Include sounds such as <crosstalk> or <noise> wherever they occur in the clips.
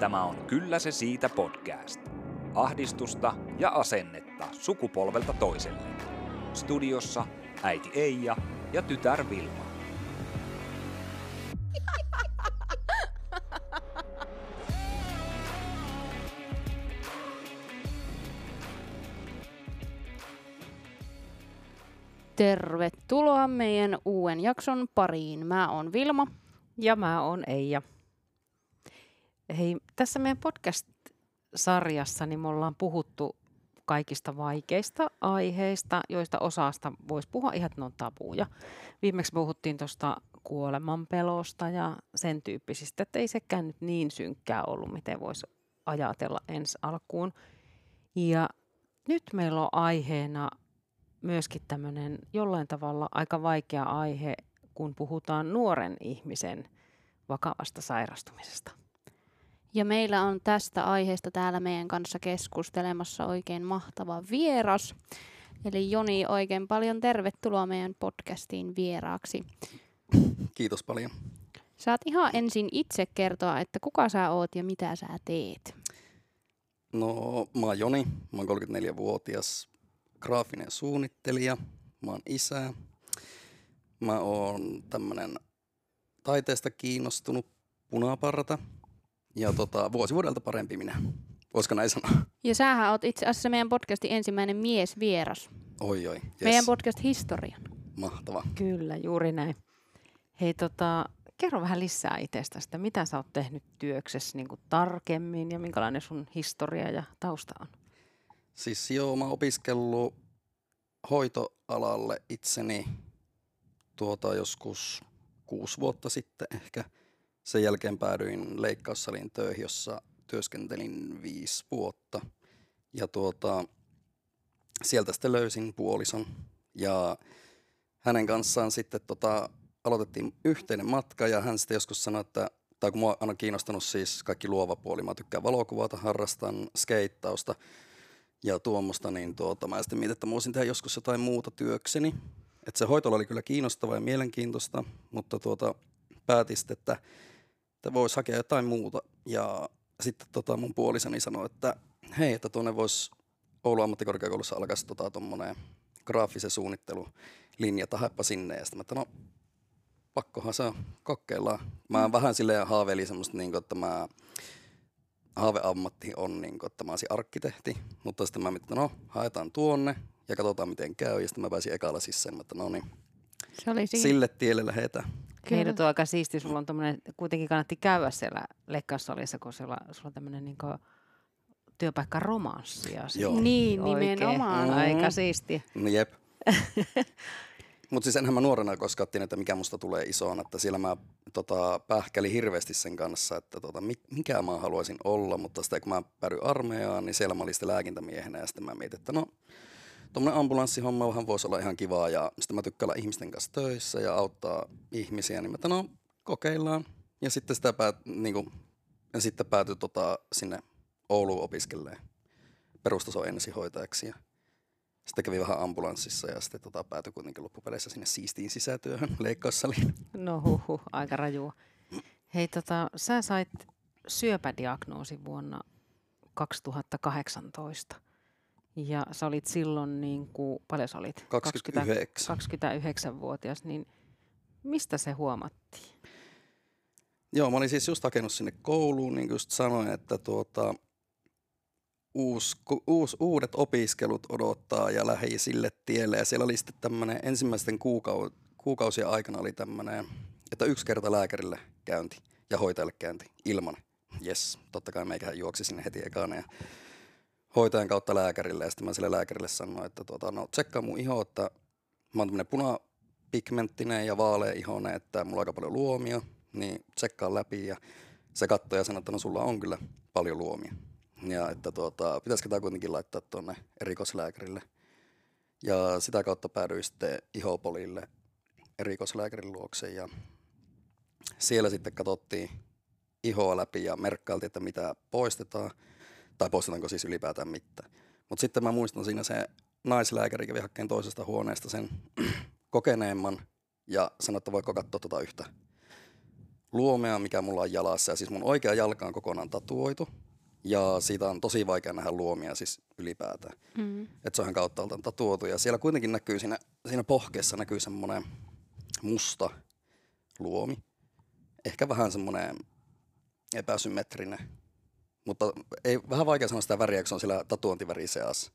Tämä on Kyllä se siitä podcast. Ahdistusta ja asennetta sukupolvelta toiselle. Studiossa äiti Eija ja tytär Vilma. Tervetuloa meidän uuden jakson pariin. Mä oon Vilma. Ja mä oon Eija. Hei, tässä meidän podcast-sarjassa niin me ollaan puhuttu kaikista vaikeista aiheista, joista osasta voisi puhua ihan, että ne on tabuja. Viimeksi puhuttiin tuosta kuolemanpelosta ja sen tyyppisistä, että ei sekään nyt niin synkkää ollut, miten voisi ajatella ensi alkuun. Ja nyt meillä on aiheena myöskin tämmöinen jollain tavalla aika vaikea aihe, kun puhutaan nuoren ihmisen vakavasta sairastumisesta. Ja meillä on tästä aiheesta täällä meidän kanssa keskustelemassa oikein mahtava vieras. Eli Joni, oikein paljon tervetuloa meidän podcastiin vieraaksi. Kiitos paljon. Saat ihan ensin itse kertoa, että kuka sä oot ja mitä sä teet. No, mä oon Joni, mä oon 34-vuotias graafinen suunnittelija, mä oon isä. Mä oon tämmönen taiteesta kiinnostunut punaparta ja tota, vuosi vuodelta parempi minä. Voisiko näin sanoa? Ja sähän oot itse asiassa meidän podcastin ensimmäinen mies vieras. Oi oi, yes. Meidän podcast historian. Mahtava. Kyllä, juuri näin. Hei, tota, kerro vähän lisää itsestäsi, mitä sä oot tehnyt työksessä niin kuin tarkemmin ja minkälainen sun historia ja tausta on? Siis joo, mä oon opiskellut hoitoalalle itseni tuota joskus kuusi vuotta sitten ehkä. Sen jälkeen päädyin leikkaussalin töihin, jossa työskentelin viisi vuotta. Ja tuota, sieltä sitten löysin puolison. Ja hänen kanssaan sitten tota, aloitettiin yhteinen matka ja hän sitten joskus sanoi, että tai kun mua on kiinnostanut siis kaikki luova puoli, mä tykkään valokuvata, harrastan skeittausta ja tuommoista, niin tuota, mä sitten mietin, että mä voisin tehdä joskus jotain muuta työkseni. Että se hoitola oli kyllä kiinnostava ja mielenkiintoista, mutta tuota, päätin että, että voisi hakea jotain muuta. Ja sitten tota, mun puolisoni sanoi, että hei, että tuonne voisi Oulun ammattikorkeakoulussa alkaa tota, tuommoinen graafisen suunnittelu linja, haepa sinne. Ja sitten mä, että no, pakkohan se kokeillaan. Mä mm. vähän silleen haaveilin semmoista, niin kuin, että mä haaveammatti on, niin kuin, että mä olisin arkkitehti, mutta sitten mä mietin, että no, haetaan tuonne ja katsotaan miten käy. Ja sitten mä pääsin ekalla sisään, että no niin, Se oli siinä. sille tielle lähetään. Hei, nyt on aika siisti, sulla on tommonen, kuitenkin kannatti käydä siellä leikkaussalissa, kun siellä, sulla on tämmöinen niin työpaikka romanssia. Joo. Niin, Oikein. nimenomaan. Mm. Aika siisti. No jep. <laughs> Mutta siis enhän mä nuorena koskaan tiennyt, että mikä musta tulee isoon. Että siellä mä tota, pähkälin hirveästi sen kanssa, että tota, mi- mikä mä haluaisin olla. Mutta sitten kun mä päädyin armeijaan, niin siellä mä olin sitten lääkintämiehenä. Ja sitten mä mietin, että no, tuommoinen ambulanssihomma vähän voisi olla ihan kivaa. Ja sitten mä tykkään olla ihmisten kanssa töissä ja auttaa ihmisiä. Niin mä että no, kokeillaan. Ja sitten sitä päät, niin kuin, ja sitten päätyi tota, sinne Ouluun opiskelemaan perustason ensihoitajaksi. Ja sitten kävi vähän ambulanssissa ja sitten tota, päätyi kuitenkin loppupeleissä sinne siistiin sisätyöhön <laughs> leikkaussaliin. No huhu, aika rajua. Hei, tota, sä sait syöpädiagnoosin vuonna 2018. Ja sä olit silloin, niin kuin, paljon sä olit? 29. 29-vuotias, niin mistä se huomattiin? Joo, mä olin siis just hakenut sinne kouluun, niin kuin just sanoin, että tuota, uus, uus, uudet opiskelut odottaa ja lähi sille tielle. Ja siellä oli sitten tämmöinen ensimmäisten kuukau, kuukausien aikana oli tämmöinen, että yksi kerta lääkärille käynti ja hoitajalle käynti ilman. Jes, totta kai meikähän juoksi sinne heti ekana ja hoitajan kautta lääkärille. Ja sitten mä sille lääkärille sanoin, että tuota, no tsekkaa mun iho, että mä oon tämmöinen punapigmenttinen ja vaalea ihonen, että mulla on aika paljon luomia, niin tsekkaa läpi ja se katsoi ja sanoi, että no sulla on kyllä paljon luomia. Ja että tuota, pitäisikö tämä kuitenkin laittaa tuonne erikoislääkärille. Ja sitä kautta päädyin sitten ihopolille erikoislääkärin luokse ja siellä sitten katsottiin ihoa läpi ja merkkailtiin, että mitä poistetaan tai poistetaanko siis ylipäätään mitään. Mutta sitten mä muistan siinä se naislääkäri kävi hakkeen toisesta huoneesta sen <clears throat> kokeneemman ja sanoi, että voiko katsoa tuota yhtä luomea, mikä mulla on jalassa. Ja siis mun oikea jalka on kokonaan tatuoitu. Ja siitä on tosi vaikea nähdä luomia siis ylipäätään. Mm. Että se on ihan kauttaaltaan tatuoitu. Ja siellä kuitenkin näkyy siinä, siinä pohkeessa näkyy semmoinen musta luomi. Ehkä vähän semmoinen epäsymmetrinen. Mutta ei vähän vaikea sanoa sitä väriä, kun se on siellä tatuointiväri seassa.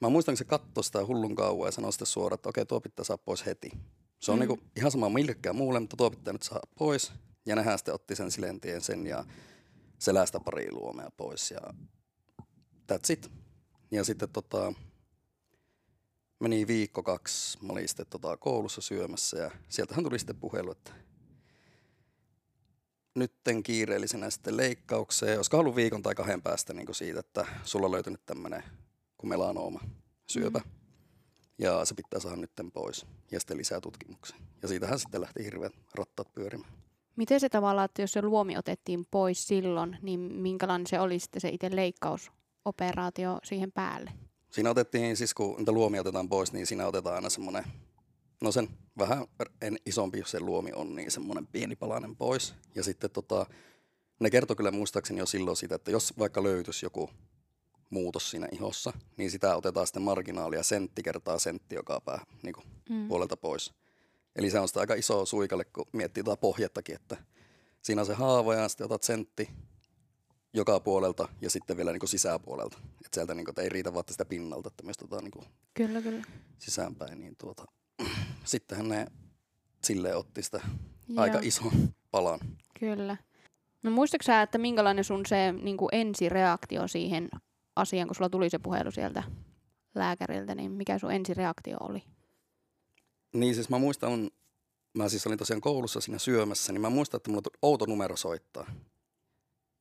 Mä muistan, kun se katsoi sitä hullun kauan ja sanoi sitten suoraan, että okei, tuo pitää saada pois heti. Se on Mm. niinku ihan sama millekään muulle, mutta tuo pitää nyt saada pois. Ja nehän sitten otti sen silentien sen ja selästä pari luomea pois ja that's it. Ja sitten tota, meni viikko kaksi, mä olin sitten tota koulussa syömässä ja sieltähän tuli sitten puhelu, että nytten kiireellisenä sitten leikkaukseen. Olisiko ollut viikon tai kahden päästä niin siitä, että sulla on löytynyt tämmöinen kuin melanooma syöpä. Mm. Ja se pitää saada nytten pois. Ja sitten lisää tutkimuksia. Ja siitähän sitten lähti hirveät rattaat pyörimään. Miten se tavallaan, että jos se luomi otettiin pois silloin, niin minkälainen se oli sitten se itse leikkausoperaatio siihen päälle? Siinä otettiin, siis kun niitä luomia otetaan pois, niin siinä otetaan aina semmoinen, no sen vähän en isompi, jos se luomi on, niin semmoinen pieni palanen pois. Ja sitten tota, ne kertoi kyllä muistaakseni jo silloin siitä, että jos vaikka löytyisi joku muutos siinä ihossa, niin sitä otetaan sitten marginaalia sentti kertaa sentti joka pää niin kuin Mm. puolelta pois. Eli se on sitä aika iso suikalle, kun miettii tuota pohjattakin, että siinä on se haava ja sitten otat sentti joka puolelta ja sitten vielä niin kuin sisäpuolelta. Että sieltä niin kuin, että ei riitä vaan sitä pinnalta, että myös tota, niin kuin Kyllä, kyllä. sisäänpäin. Niin tuota, <clears throat> sittenhän ne silleen otti sitä aika Joo, ison palan. Kyllä. No muistatko sä, että minkälainen sun se niin kuin ensireaktio siihen asiaan, kun sulla tuli se puhelu sieltä lääkäriltä, niin mikä sun ensireaktio oli? Niin siis mä muistan, mä siis olin tosiaan koulussa siinä syömässä, niin mä muistan, että mulla tuli outo numero soittaa.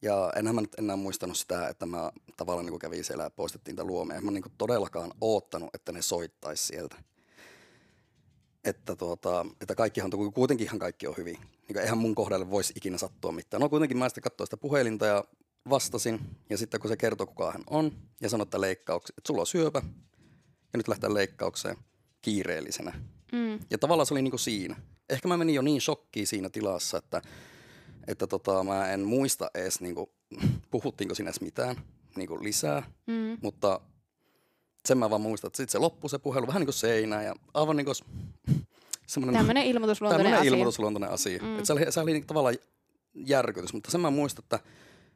Ja enhän mä nyt enää muistanut sitä, että mä tavallaan niin kävin siellä ja poistettiin niitä luomia. En mä niin todellakaan oottanut, että ne soittaisi sieltä. Että, tuota, että kaikkihan, kuitenkin ihan kaikki on hyvin. Niin eihän mun kohdalle voisi ikinä sattua mitään. No kuitenkin mä sitten katsoin sitä puhelinta ja vastasin. Ja sitten kun se kertoi, kuka hän on, ja sanoi, että, leikkauksia, että sulla on syöpä, ja nyt lähtee leikkaukseen kiireellisenä. Mm. Ja tavallaan se oli niinku siinä. Ehkä mä menin jo niin shokkiin siinä tilassa, että, että tota, mä en muista edes, niinku, puhuttiinko siinä edes mitään niinku lisää. Mm. Mutta sen mä vaan muistan, että sitten se loppui se puhelu vähän niin kuin seinään ja aivan niin kuin semmoinen Tämmöinen ilmoitusluontoinen tämmöinen asia. ilmoitusluontoinen asia. Mm. Se oli, se oli niinku tavallaan järkytys, mutta sen mä muistan, että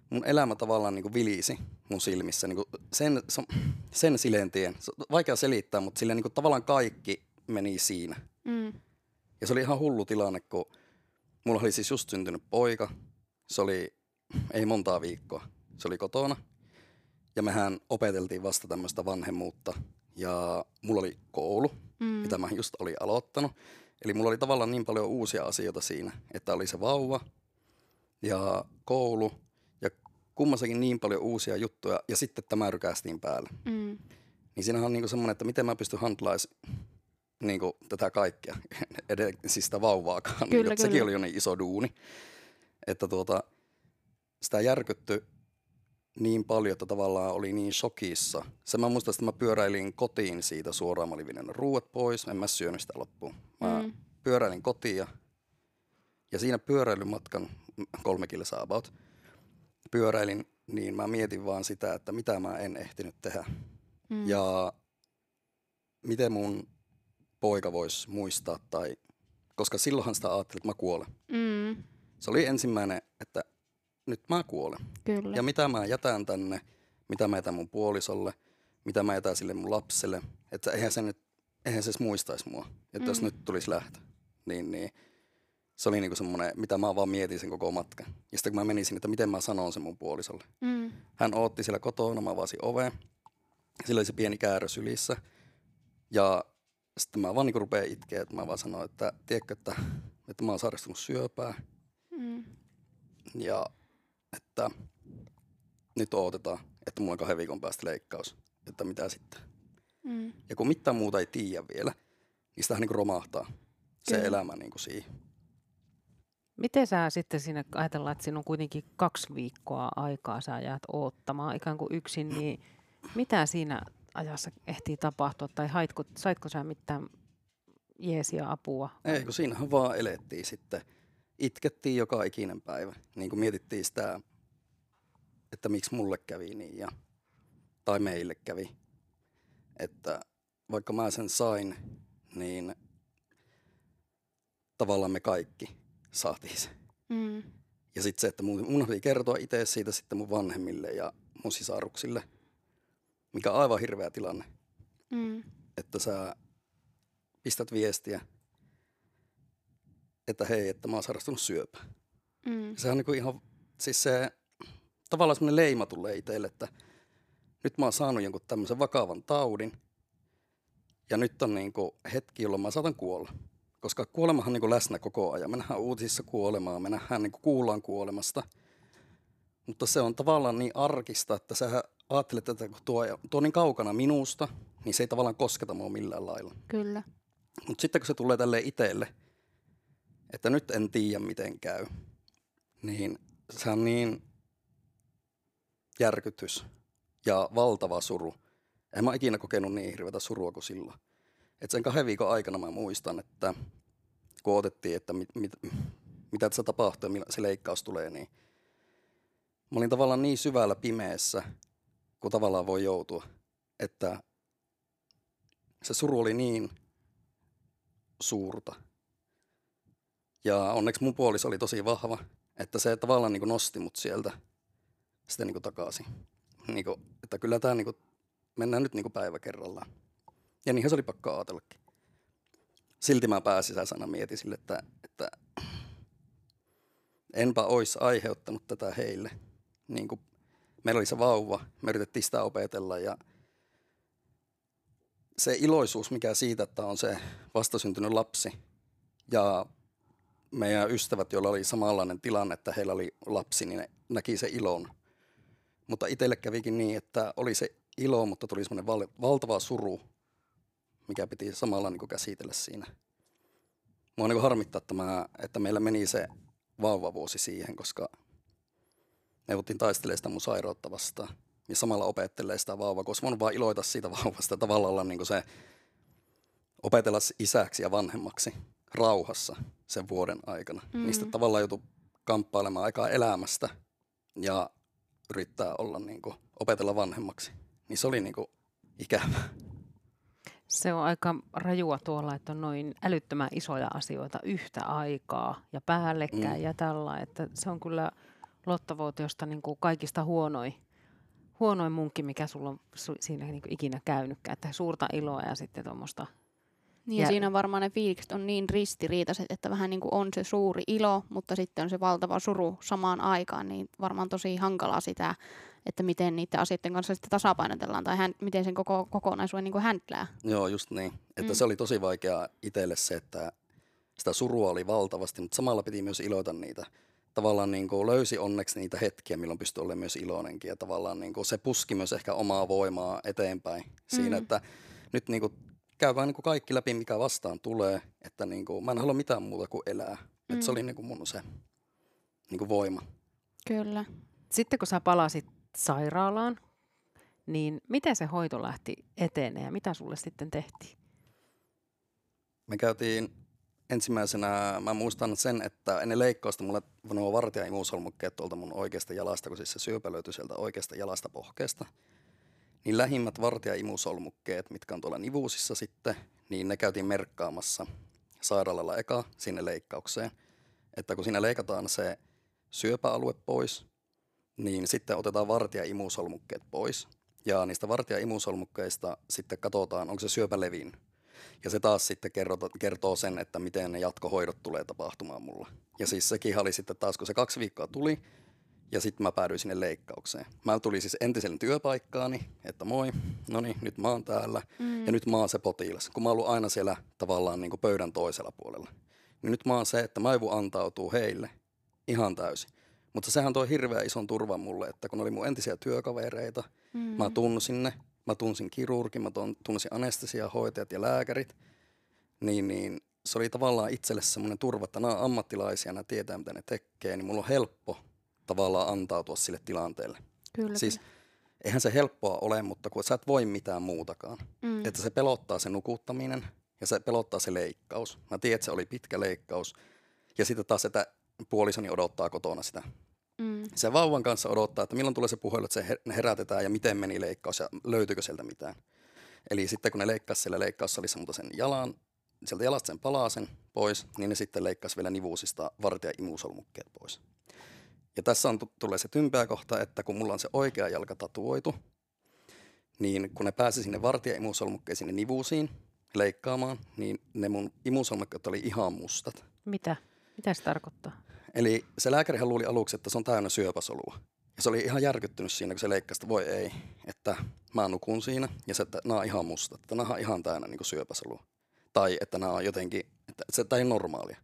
mun elämä tavallaan niin kuin vilisi mun silmissä. Niin kuin sen, se- sen silentien, se on vaikea selittää, mutta sille niin kuin tavallaan kaikki meni siinä. Mm. Ja se oli ihan hullu tilanne, kun mulla oli siis just syntynyt poika. Se oli ei montaa viikkoa. Se oli kotona. Ja mehän opeteltiin vasta tämmöistä vanhemmuutta. Ja mulla oli koulu, Mm. mitä mä just olin aloittanut. Eli mulla oli tavallaan niin paljon uusia asioita siinä, että oli se vauva ja koulu ja kummassakin niin paljon uusia juttuja ja sitten tämä rykästiin päälle. Mm. Niin siinähän on niinku semmoinen, että miten mä pystyn handlais niinku tätä kaikkea, <laughs> edes siis sitä vauvaakaan. Kyllä, että kyllä. Sekin oli jo niin iso duuni, että tuota, sitä järkytty niin paljon, että tavallaan oli niin shokissa. Se mä muistan, että mä pyöräilin kotiin siitä suoraan. Mä olin vienyt ruuat pois, en mä syönyt sitä loppuun. Mä Mm. pyöräilin kotiin ja, ja siinä pyöräilymatkan, kolme kilsaa about, pyöräilin, niin mä mietin vaan sitä, että mitä mä en ehtinyt tehdä. Mm. Ja miten mun poika voisi muistaa tai, koska silloinhan sitä ajattelin, että mä kuolen. Mm. Se oli ensimmäinen, että nyt mä kuolen. Kyllä. Ja mitä mä jätän tänne, mitä mä jätän mun puolisolle, mitä mä jätän sille mun lapselle. Että eihän se nyt, eihän se edes muistaisi mua. Että mm. jos nyt tulisi lähtö, niin, niin se oli niinku semmoinen, mitä mä vaan mietin sen koko matkan. Ja sitten kun mä menin sinne, että miten mä sanon sen mun puolisolle. Mm. Hän ootti siellä kotona, mä avasin oveen. Sillä oli se pieni käärö sylissä. Ja sitten mä vaan niinku rupean itkeä, että mä vaan sanoin, että tiedätkö, että, että mä oon sairastunut syöpää. Mm. Ja että nyt odotetaan, että mulla on kahden viikon päästä leikkaus. Että mitä sitten. Mm. Ja kun mitään muuta ei tiedä vielä, niin sitähän niin romahtaa se Kyllä. elämä niin kuin siihen. Miten sä sitten siinä ajatellaan, että siinä on kuitenkin kaksi viikkoa aikaa, sä jäät oottamaan ikään kuin yksin, niin mitä siinä ajassa ehtii tapahtua? Tai haitko, saitko sä mitään jeesiä apua? Ei, kun siinähän vaan elettiin sitten itkettiin joka ikinen päivä. Niin kuin mietittiin sitä, että miksi mulle kävi niin ja, tai meille kävi. Että vaikka mä sen sain, niin tavallaan me kaikki saatiin se. Mm. Ja sitten se, että mun, mun oli kertoa itse siitä sitten mun vanhemmille ja mun sisaruksille, mikä on aivan hirveä tilanne. Mm. Että sä pistät viestiä, että hei, että mä oon sairastunut syöpään. Mm. Se on niinku ihan, siis se tavallaan semmoinen leima tulee itselle, että nyt mä oon saanut jonkun tämmöisen vakavan taudin ja nyt on niinku hetki, jolloin mä saatan kuolla. Koska kuolemahan on niinku läsnä koko ajan. Me nähdään uutisissa kuolemaa, me nähdään niinku kuullaan kuolemasta. Mutta se on tavallaan niin arkista, että sä ajattelet, että kun tuo, tuo on niin kaukana minusta, niin se ei tavallaan kosketa mua millään lailla. Kyllä. Mutta sitten kun se tulee tälle itselle, että nyt en tiedä miten käy, niin se on niin järkytys ja valtava suru. En mä ikinä kokenut niin hirveätä surua kuin silloin. Et sen kahden viikon aikana mä muistan, että kun otettiin, että mit, mit, mitä tässä tapahtuu ja se leikkaus tulee, niin mä olin tavallaan niin syvällä pimeässä, kun tavallaan voi joutua, että se suru oli niin suurta. Ja onneksi mun puoliso oli tosi vahva, että se tavallaan niin nosti mut sieltä sitten niin takaisin. Niin kuin, että kyllä tämä niin mennään nyt niin päivä kerrallaan. Ja niinhän se oli pakko ajatellakin. Silti mä pääsisäisenä mietin sille, että, että enpä olisi aiheuttanut tätä heille. Niin kuin meillä oli se vauva, me yritettiin sitä opetella ja se iloisuus, mikä siitä, että on se vastasyntynyt lapsi ja meidän ystävät, joilla oli samanlainen tilanne, että heillä oli lapsi, niin ne näki se ilon. Mutta itselle kävikin niin, että oli se ilo, mutta tuli semmoinen val- valtava suru, mikä piti samalla niin käsitellä siinä. Mua niin harmittaa, että, mä, että meillä meni se vauvavuosi siihen, koska me voitiin taistelemaan sitä mun sairautta vastaan. Ja samalla opettelee sitä vauvaa, koska voinut vaan iloita siitä vauvasta tavallaan olla niin se opetella isäksi ja vanhemmaksi rauhassa sen vuoden aikana. Mm-hmm. Niistä tavallaan joutui kamppailemaan aikaa elämästä ja yrittää olla niin kuin, opetella vanhemmaksi. Niin se oli niin kuin, ikävää. Se on aika rajua tuolla, että on noin älyttömän isoja asioita yhtä aikaa ja päällekkäin mm. ja tällä. Että se on kyllä lottovuotiosta niin kuin kaikista huonoin, huonoin munkki, mikä sulla on siinä niin kuin ikinä käynytkään. Että suurta iloa ja sitten tuommoista niin ja, siinä varmaan ne fiilikset on niin ristiriitaiset, että vähän niin kuin on se suuri ilo, mutta sitten on se valtava suru samaan aikaan, niin varmaan tosi hankalaa sitä, että miten niiden asioiden kanssa sitten tasapainotellaan tai hän, miten sen koko kokonaisuuden niin kuin häntlää. Joo, just niin. Että mm. se oli tosi vaikea itselle se, että sitä surua oli valtavasti, mutta samalla piti myös iloita niitä. Tavallaan niin kuin löysi onneksi niitä hetkiä, milloin pystyi olemaan myös iloinenkin ja tavallaan niin kuin se puski myös ehkä omaa voimaa eteenpäin siinä, mm. että nyt niin kuin käydään niin kuin kaikki läpi, mikä vastaan tulee. Että niin kuin, mä en halua mitään muuta kuin elää. Mm. Että se oli niin kuin mun se niin kuin voima. Kyllä. Sitten kun sä palasit sairaalaan, niin miten se hoito lähti etenee ja mitä sulle sitten tehtiin? Me käytiin ensimmäisenä, mä muistan sen, että ennen leikkausta mulle nuo vartija tuolta mun oikeasta jalasta, kun siis se syöpä löytyi sieltä oikeasta jalasta pohkeesta – niin lähimmät vartija-imusolmukkeet, mitkä on tuolla nivuusissa sitten, niin ne käytiin merkkaamassa sairaalalla eka sinne leikkaukseen. Että kun siinä leikataan se syöpäalue pois, niin sitten otetaan vartija-imusolmukkeet pois. Ja niistä vartija-imusolmukkeista sitten katsotaan, onko se syöpä levinnyt. Ja se taas sitten kertoo, kertoo sen, että miten ne jatkohoidot tulee tapahtumaan mulla. Ja siis sekin oli sitten taas, kun se kaksi viikkoa tuli, ja sitten mä päädyin sinne leikkaukseen. Mä tulin siis entisen työpaikkaani, että moi, no niin, nyt mä oon täällä. Mm. Ja nyt mä oon se potilas, kun mä oon ollut aina siellä tavallaan niin kuin pöydän toisella puolella. Niin nyt mä oon se, että mä voin antautua heille ihan täysin. Mutta sehän toi hirveän ison turvan mulle, että kun oli mun entisiä työkavereita, mm. mä tunsin ne, mä tunsin kirurgin, mä tunsin anestesiahoitajat ja lääkärit, niin, niin se oli tavallaan itselle semmoinen turva, että nämä ammattilaisia, nämä tietää mitä ne tekee, niin mulla on helppo tavallaan antautua sille tilanteelle. Kyllä. Siis eihän se helppoa ole, mutta kun sä et voi mitään muutakaan. Mm. Että se pelottaa se nukuttaminen ja se pelottaa se leikkaus. Mä tiedän, että se oli pitkä leikkaus. Ja sitten taas, että puolisoni odottaa kotona sitä. Mm. Se vauvan kanssa odottaa, että milloin tulee se puhelu, että se her- herätetään ja miten meni leikkaus ja löytyykö sieltä mitään. Eli sitten kun ne leikkasi siellä leikkaussalissa mutta sen jalan, sieltä jalasta sen palasen pois, niin ne sitten leikkasi vielä nivuusista vartija- ja imusolmukkeet pois. Ja tässä on, tu- tulee se tympeä kohta, että kun mulla on se oikea jalka tatuoitu, niin kun ne pääsi sinne vartija- ja imusolmukkeen sinne nivuusiin leikkaamaan, niin ne mun imusolmukkeet oli ihan mustat. Mitä? Mitä se tarkoittaa? Eli se lääkärihän luuli aluksi, että se on täynnä syöpäsolua. Ja se oli ihan järkyttynyt siinä, kun se leikkasi, että voi ei, että mä nukun siinä ja se, että nämä on ihan mustat, että nämä on ihan täynnä niin syöpäsolua. Tai että nämä on jotenkin, että se tämä ei ole normaalia.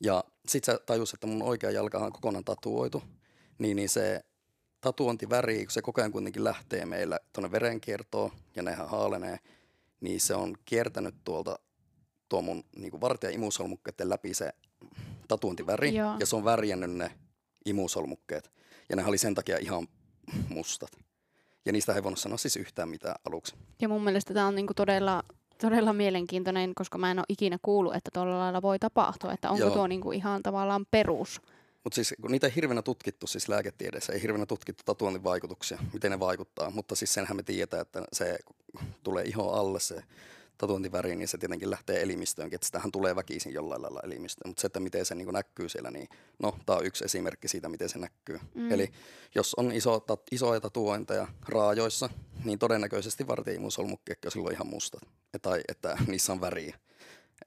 Ja sitten se tajus, että mun oikea jalka on kokonaan tatuoitu, niin, niin se tatuointiväri, kun se koko ajan kuitenkin lähtee meillä tuonne verenkiertoon ja nehän haalenee, niin se on kiertänyt tuolta tuo mun niin vartija imusolmukkeiden läpi se tatuointiväri Joo. ja se on värjännyt ne imusolmukkeet. Ja ne oli sen takia ihan mustat. Ja niistä ei voinut sanoa siis yhtään mitään aluksi. Ja mun mielestä tämä on niinku todella, todella mielenkiintoinen, koska mä en ole ikinä kuullut, että tuolla lailla voi tapahtua. Että onko Joo. tuo niinku ihan tavallaan perus. Mutta siis kun niitä ei hirveänä tutkittu siis lääketieteessä, ei hirveänä tutkittu tatuoinnin vaikutuksia, miten ne vaikuttaa. Mutta siis senhän me tiedetään, että se tulee iho alle se tatuointiväri, niin se tietenkin lähtee elimistöönkin, että sitähän tulee väkisin jollain lailla elimistöön. Mutta se, että miten se niin näkyy siellä, niin no, tämä on yksi esimerkki siitä, miten se näkyy. Mm. Eli jos on iso, tat, isoja tatuointeja raajoissa, niin todennäköisesti vartiimusolmukkeekki on silloin ihan mustat. Tai että niissä on väriä.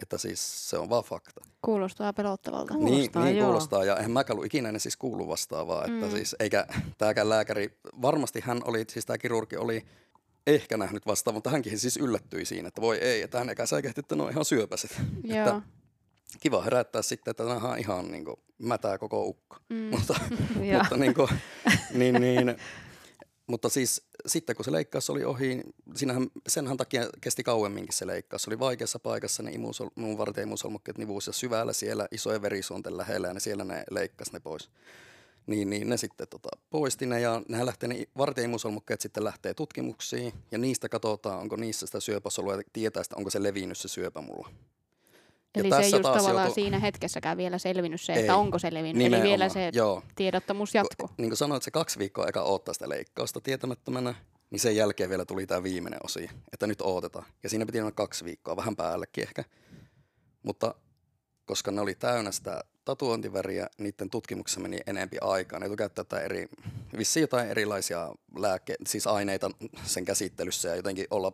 Että siis se on vaan fakta. Kuulostaa pelottavalta. Kuulostaa, niin, niin joo. kuulostaa. Ja eihän mäkään ollut ikinä ennen siis kuullut vastaavaa. Että Mm. siis, eikä tämäkään lääkäri, varmasti hän oli, siis tämä kirurgi oli ehkä nähnyt vastaan, mutta hänkin siis yllättyi siinä, että voi ei, että hän eikä säikähti, että ne on ihan syöpäiset. Joo. Että kiva herättää sitten, että nämä on ihan niin kuin, mätää koko ukko. Mm. <laughs> Mutta, <laughs> mutta, niin kuin, niin, niin, mutta siis sitten kun se leikkaus oli ohi, siinähän, senhän takia kesti kauemminkin se leikkaus. Se oli vaikeassa paikassa ne imusol, mun varten imusolmukkeet nivuus ja syvällä siellä isojen verisuonten lähellä ja ne siellä ne leikkasi ne pois. Niin, niin ne sitten tota, poisti ne ja nehän lähtee, ne varteimusolmukkeet sitten lähtee tutkimuksiin ja niistä katsotaan, onko niissä sitä syöpäsolua ja tietää sitä, onko se levinnyt se syöpä mulla. Ja Eli se ei just tavallaan joutuu- siinä hetkessäkään vielä selvinnyt se, Ei. että onko se levinnyt. Eli Nimenomaan, vielä se Joo. tiedottomuus jatkuu. Niin kuin sanoit, se kaksi viikkoa eka odottaa sitä leikkausta tietämättömänä, niin sen jälkeen vielä tuli tämä viimeinen osi, että nyt odotetaan. Ja siinä piti olla kaksi viikkoa, vähän päällekin ehkä. Mutta koska ne oli täynnä sitä tatuointiväriä, niiden tutkimuksessa meni enempi aikaa. Ne käyttää jotain eri, vissiin jotain erilaisia lääke, siis aineita sen käsittelyssä ja jotenkin olla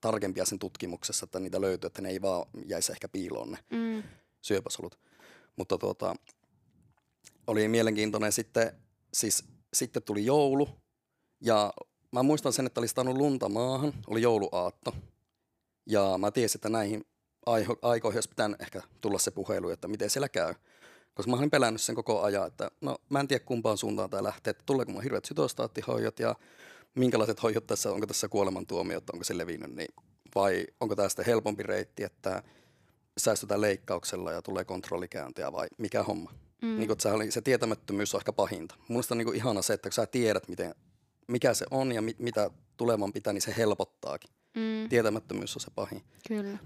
tarkempia sen tutkimuksessa, että niitä löytyy, että ne ei vaan jäisi ehkä piiloon ne Mm. syöpäsolut. Mutta tuota, oli mielenkiintoinen sitten, siis sitten tuli joulu ja mä muistan sen, että oli saanut lunta maahan, oli jouluaatto. Ja mä tiesin, että näihin aikoihin olisi pitänyt ehkä tulla se puhelu, että miten siellä käy. Koska mä olin pelännyt sen koko ajan, että no mä en tiedä kumpaan suuntaan tämä lähtee, että tuleeko mun hirveät sytostaattihoidot ja minkälaiset hoidot tässä, onko tässä kuolemantuomio, että onko se levinnyt, niin, vai onko tämä sitten helpompi reitti, että säästetään leikkauksella ja tulee kontrollikäyntiä vai mikä homma. Mm. Niin kuin, se, oli, se tietämättömyys on ehkä pahinta. Minusta on niin kuin ihana se, että kun sä tiedät, miten, mikä se on ja mit, mitä tuleman pitää, niin se helpottaakin. Mm. Tietämättömyys on se pahin. Kyllä.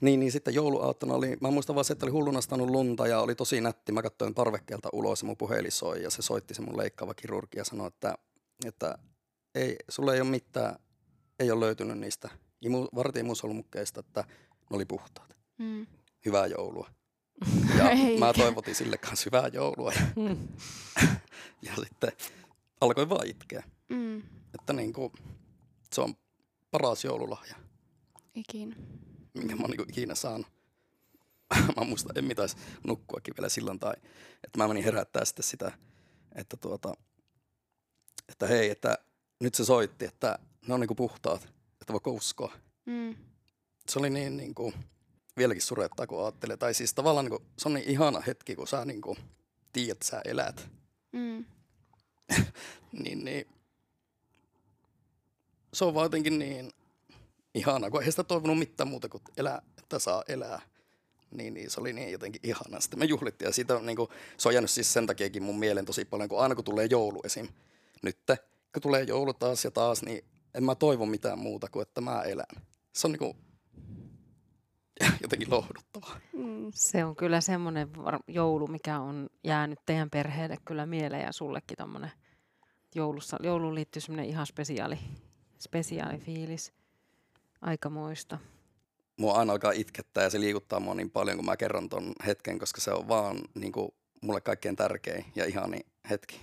Niin, niin sitten jouluaattona oli, mä muistan vaan se, että oli hulluna stanut lunta ja oli tosi nätti. Mä katsoin parvekkeelta ulos ja mun puhelin soi ja se soitti se mun leikkaava kirurgi ja sanoi, että, että ei, sulle ei ole mitään, ei ole löytynyt niistä imu, vartiimusolmukkeista, että ne oli puhtaat. Mm. Hyvää joulua. <laughs> Ja mä toivotin sille kanssa hyvää joulua ja, Mm. <laughs> ja sitten alkoin vaan itkeä. Mm. Että niin kuin, se on paras joululahja, Ikinä. Minkä mä oon niin ikinä saanut. <laughs> mä muistan, en mitäis nukkuakin vielä silloin, tai että mä menin herättää sitten sitä, että tuota, että hei, että nyt se soitti, että ne on niinku puhtaat, että voiko uskoa. Mm. Se oli niin, niin kuin, vieläkin surettaa, kun ajattelee. Tai siis tavallaan niin kuin, se on niin ihana hetki, kun sä niin kuin, tiedät, että sä elät. Mm. <laughs> Niin, niin, se on vaan jotenkin niin ihana, kun ei sitä toivonut mitään muuta kuin elää, että saa elää. Niin, niin se oli niin jotenkin ihana. Sitten me juhlittiin ja siitä on, niin kuin, se on jäänyt siis sen takiakin mun mieleen tosi paljon, kun aina kun tulee joulu esim. Nyt, kun tulee joulu taas ja taas, niin en mä toivo mitään muuta kuin, että mä elän. Se on niin kuin, <laughs> jotenkin lohduttavaa. Mm. Se on kyllä semmoinen joulu, mikä on jäänyt teidän perheelle kyllä mieleen ja sullekin tommonen joulussa. Jouluun liittyy semmoinen ihan spesiaali, spesiaali fiilis. Aikamoista. Mua aina alkaa itkettää ja se liikuttaa mua niin paljon, kun mä kerron ton hetken, koska se on vaan niin kuin, mulle kaikkein tärkein ja ihani hetki.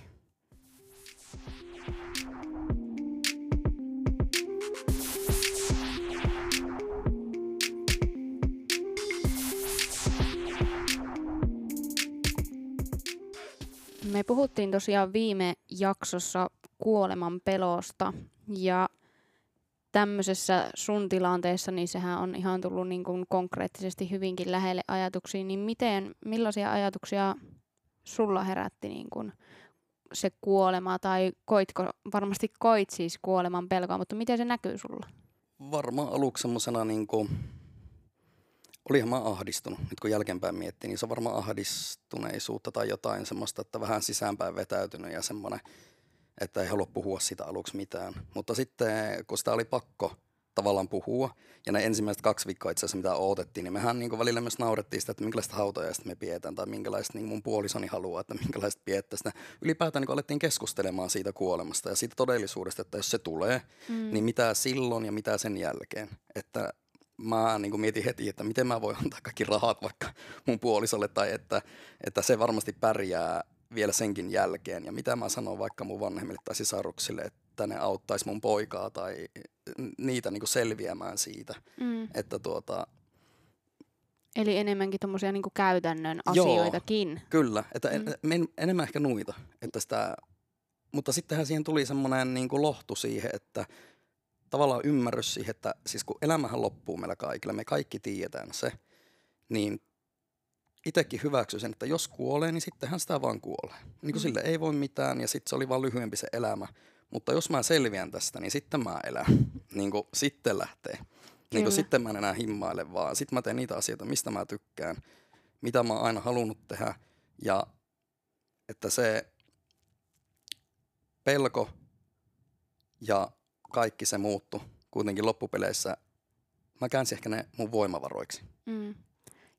Me puhuttiin tosiaan viime jaksossa kuoleman pelosta ja tämmöisessä sun tilanteessa, niin sehän on ihan tullut niin kuin konkreettisesti hyvinkin lähelle ajatuksiin, niin miten, millaisia ajatuksia sulla herätti niin kuin se kuolema, tai koitko, varmasti koit siis kuoleman pelkoa, mutta miten se näkyy sulla? Varmaan aluksi semmoisena niin kuin, olihan mä ahdistunut, nyt kun jälkeenpäin miettii, niin se on varmaan ahdistuneisuutta tai jotain semmoista, että vähän sisäänpäin vetäytynyt ja semmoinen, että ei halua puhua siitä aluksi mitään. Mutta sitten kun sitä oli pakko tavallaan puhua, ja ne ensimmäiset kaksi viikkoa itse asiassa, mitä odotettiin, niin mehän niin kuin välillä myös naurettiin sitä, että minkälaista hautajaista me pidetään, tai minkälaista niin mun puolisoni haluaa, että minkälaista piettäistä. Ylipäätään niin alettiin keskustelemaan siitä kuolemasta ja siitä todellisuudesta, että jos se tulee, Mm. niin mitä silloin ja mitä sen jälkeen. Että mä niin mietin heti, että miten mä voin antaa kaikki rahat vaikka mun puolisolle tai että, että se varmasti pärjää vielä senkin jälkeen. Ja mitä mä sanon vaikka mun vanhemmille tai sisaruksille, että ne auttaisi mun poikaa tai niitä niin kuin selviämään siitä. Mm. Että tuota, Eli enemmänkin tuommoisia niin käytännön Joo. asioitakin. Kyllä, että en, Mm. en, enemmän ehkä nuita. Että sitä, mutta sittenhän siihen tuli semmoinen niin lohtu siihen, että tavallaan ymmärrys siihen, että siis kun elämähän loppuu meillä kaikilla, me kaikki tiedetään se, niin itsekin hyväksy sen, että jos kuolee, niin sittenhän sitä vaan kuolee. Niin kuin Mm. sille ei voi mitään ja sitten se oli vaan lyhyempi se elämä. Mutta jos mä selviän tästä, niin sitten mä elän. Niin kuin sitten lähtee. Niin kuin sitten mä en enää himmaile, vaan sitten mä teen niitä asioita, mistä mä tykkään, mitä mä oon aina halunnut tehdä. Ja että se pelko ja kaikki se muuttu kuitenkin loppupeleissä, mä käänsin ehkä ne mun voimavaroiksi. Mm.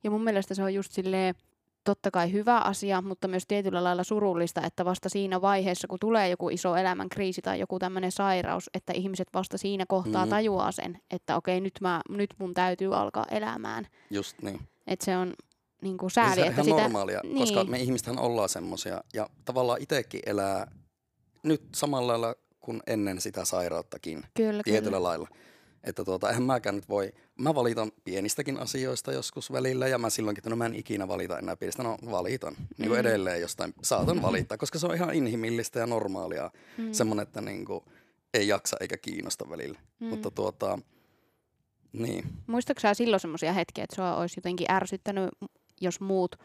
Ja mun mielestä se on just silleen, totta kai hyvä asia, mutta myös tietyllä lailla surullista, että vasta siinä vaiheessa, kun tulee joku iso elämän kriisi tai joku tämmöinen sairaus, että ihmiset vasta siinä kohtaa Mm. tajuaa sen, että okei, nyt, mä, nyt mun täytyy alkaa elämään. Just niin. Että se on niin kuin sääli, se on että ihan sitä... normaalia, niin. koska me ihmistähän ollaan semmoisia. Ja tavallaan itsekin elää nyt samalla lailla kuin ennen sitä sairauttakin. Kyllä, tietyllä kyllä. lailla. Että tuota, eihän mäkään nyt voi, mä valitan pienistäkin asioista joskus välillä ja mä silloinkin, että no mä en ikinä valita enää pienistä, no valitan. Niin kuin Mm. edelleen jostain saatan valittaa, koska se on ihan inhimillistä ja normaalia. Mm. Semmoinen, että niin kuin, ei jaksa eikä kiinnosta välillä. Mm. Mutta tuota, niin. Muistatko sä silloin semmoisia hetkiä, että sua olisi jotenkin ärsyttänyt, jos muut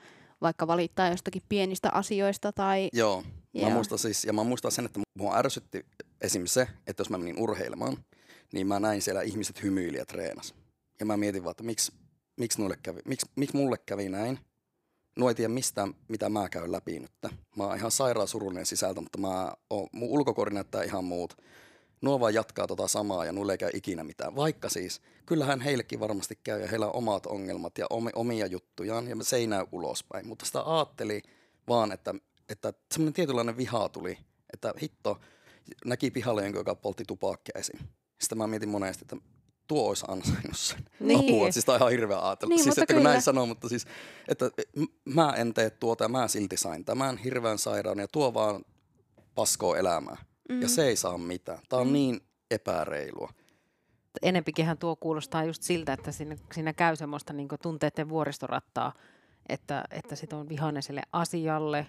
vaikka valittaa jostakin pienistä asioista tai... Joo, mä Joo. muistan siis, ja mä muistan sen, että mua ärsytti esim. se, että jos mä menin urheilemaan, niin mä näin siellä ihmiset hymyili ja treenas. Ja mä mietin vaan, että miksi, miksi, noille kävi, miksi, miksi mulle kävi näin. Nuo ei tiedä mistään, mitä mä käyn läpi nyt. Mä oon ihan sairaan surullinen sisältä, mutta mä oon, mun ulkokori näyttää ihan muut. Nuo vaan jatkaa tota samaa ja nuille ei käy ikinä mitään. Vaikka siis, kyllähän heillekin varmasti käy ja heillä on omat ongelmat ja omi, omia juttujaan ja se ei näy ulospäin. Mutta sitä ajatteli vaan, että, että semmoinen tietynlainen viha tuli, että hitto, näki pihalle jonkun, joka poltti tupakkia. Sitten mä mietin monesti, että tuo olisi ansainnut sen. Niin. Apua, siis tää on ihan hirveä ajatella. Niin, siis että kun kyllä. näin sanoo, mutta siis, että mä en tee tuota ja mä silti sain tämän hirveän sairaan ja tuo vaan paskoo elämää. Mm. Ja se ei saa mitään. Tää on Mm. niin epäreilua. Enempikinhän tuo kuulostaa just siltä, että siinä, siinä käy semmoista niin tunteiden vuoristorattaa, että, että sit on vihainen sille asialle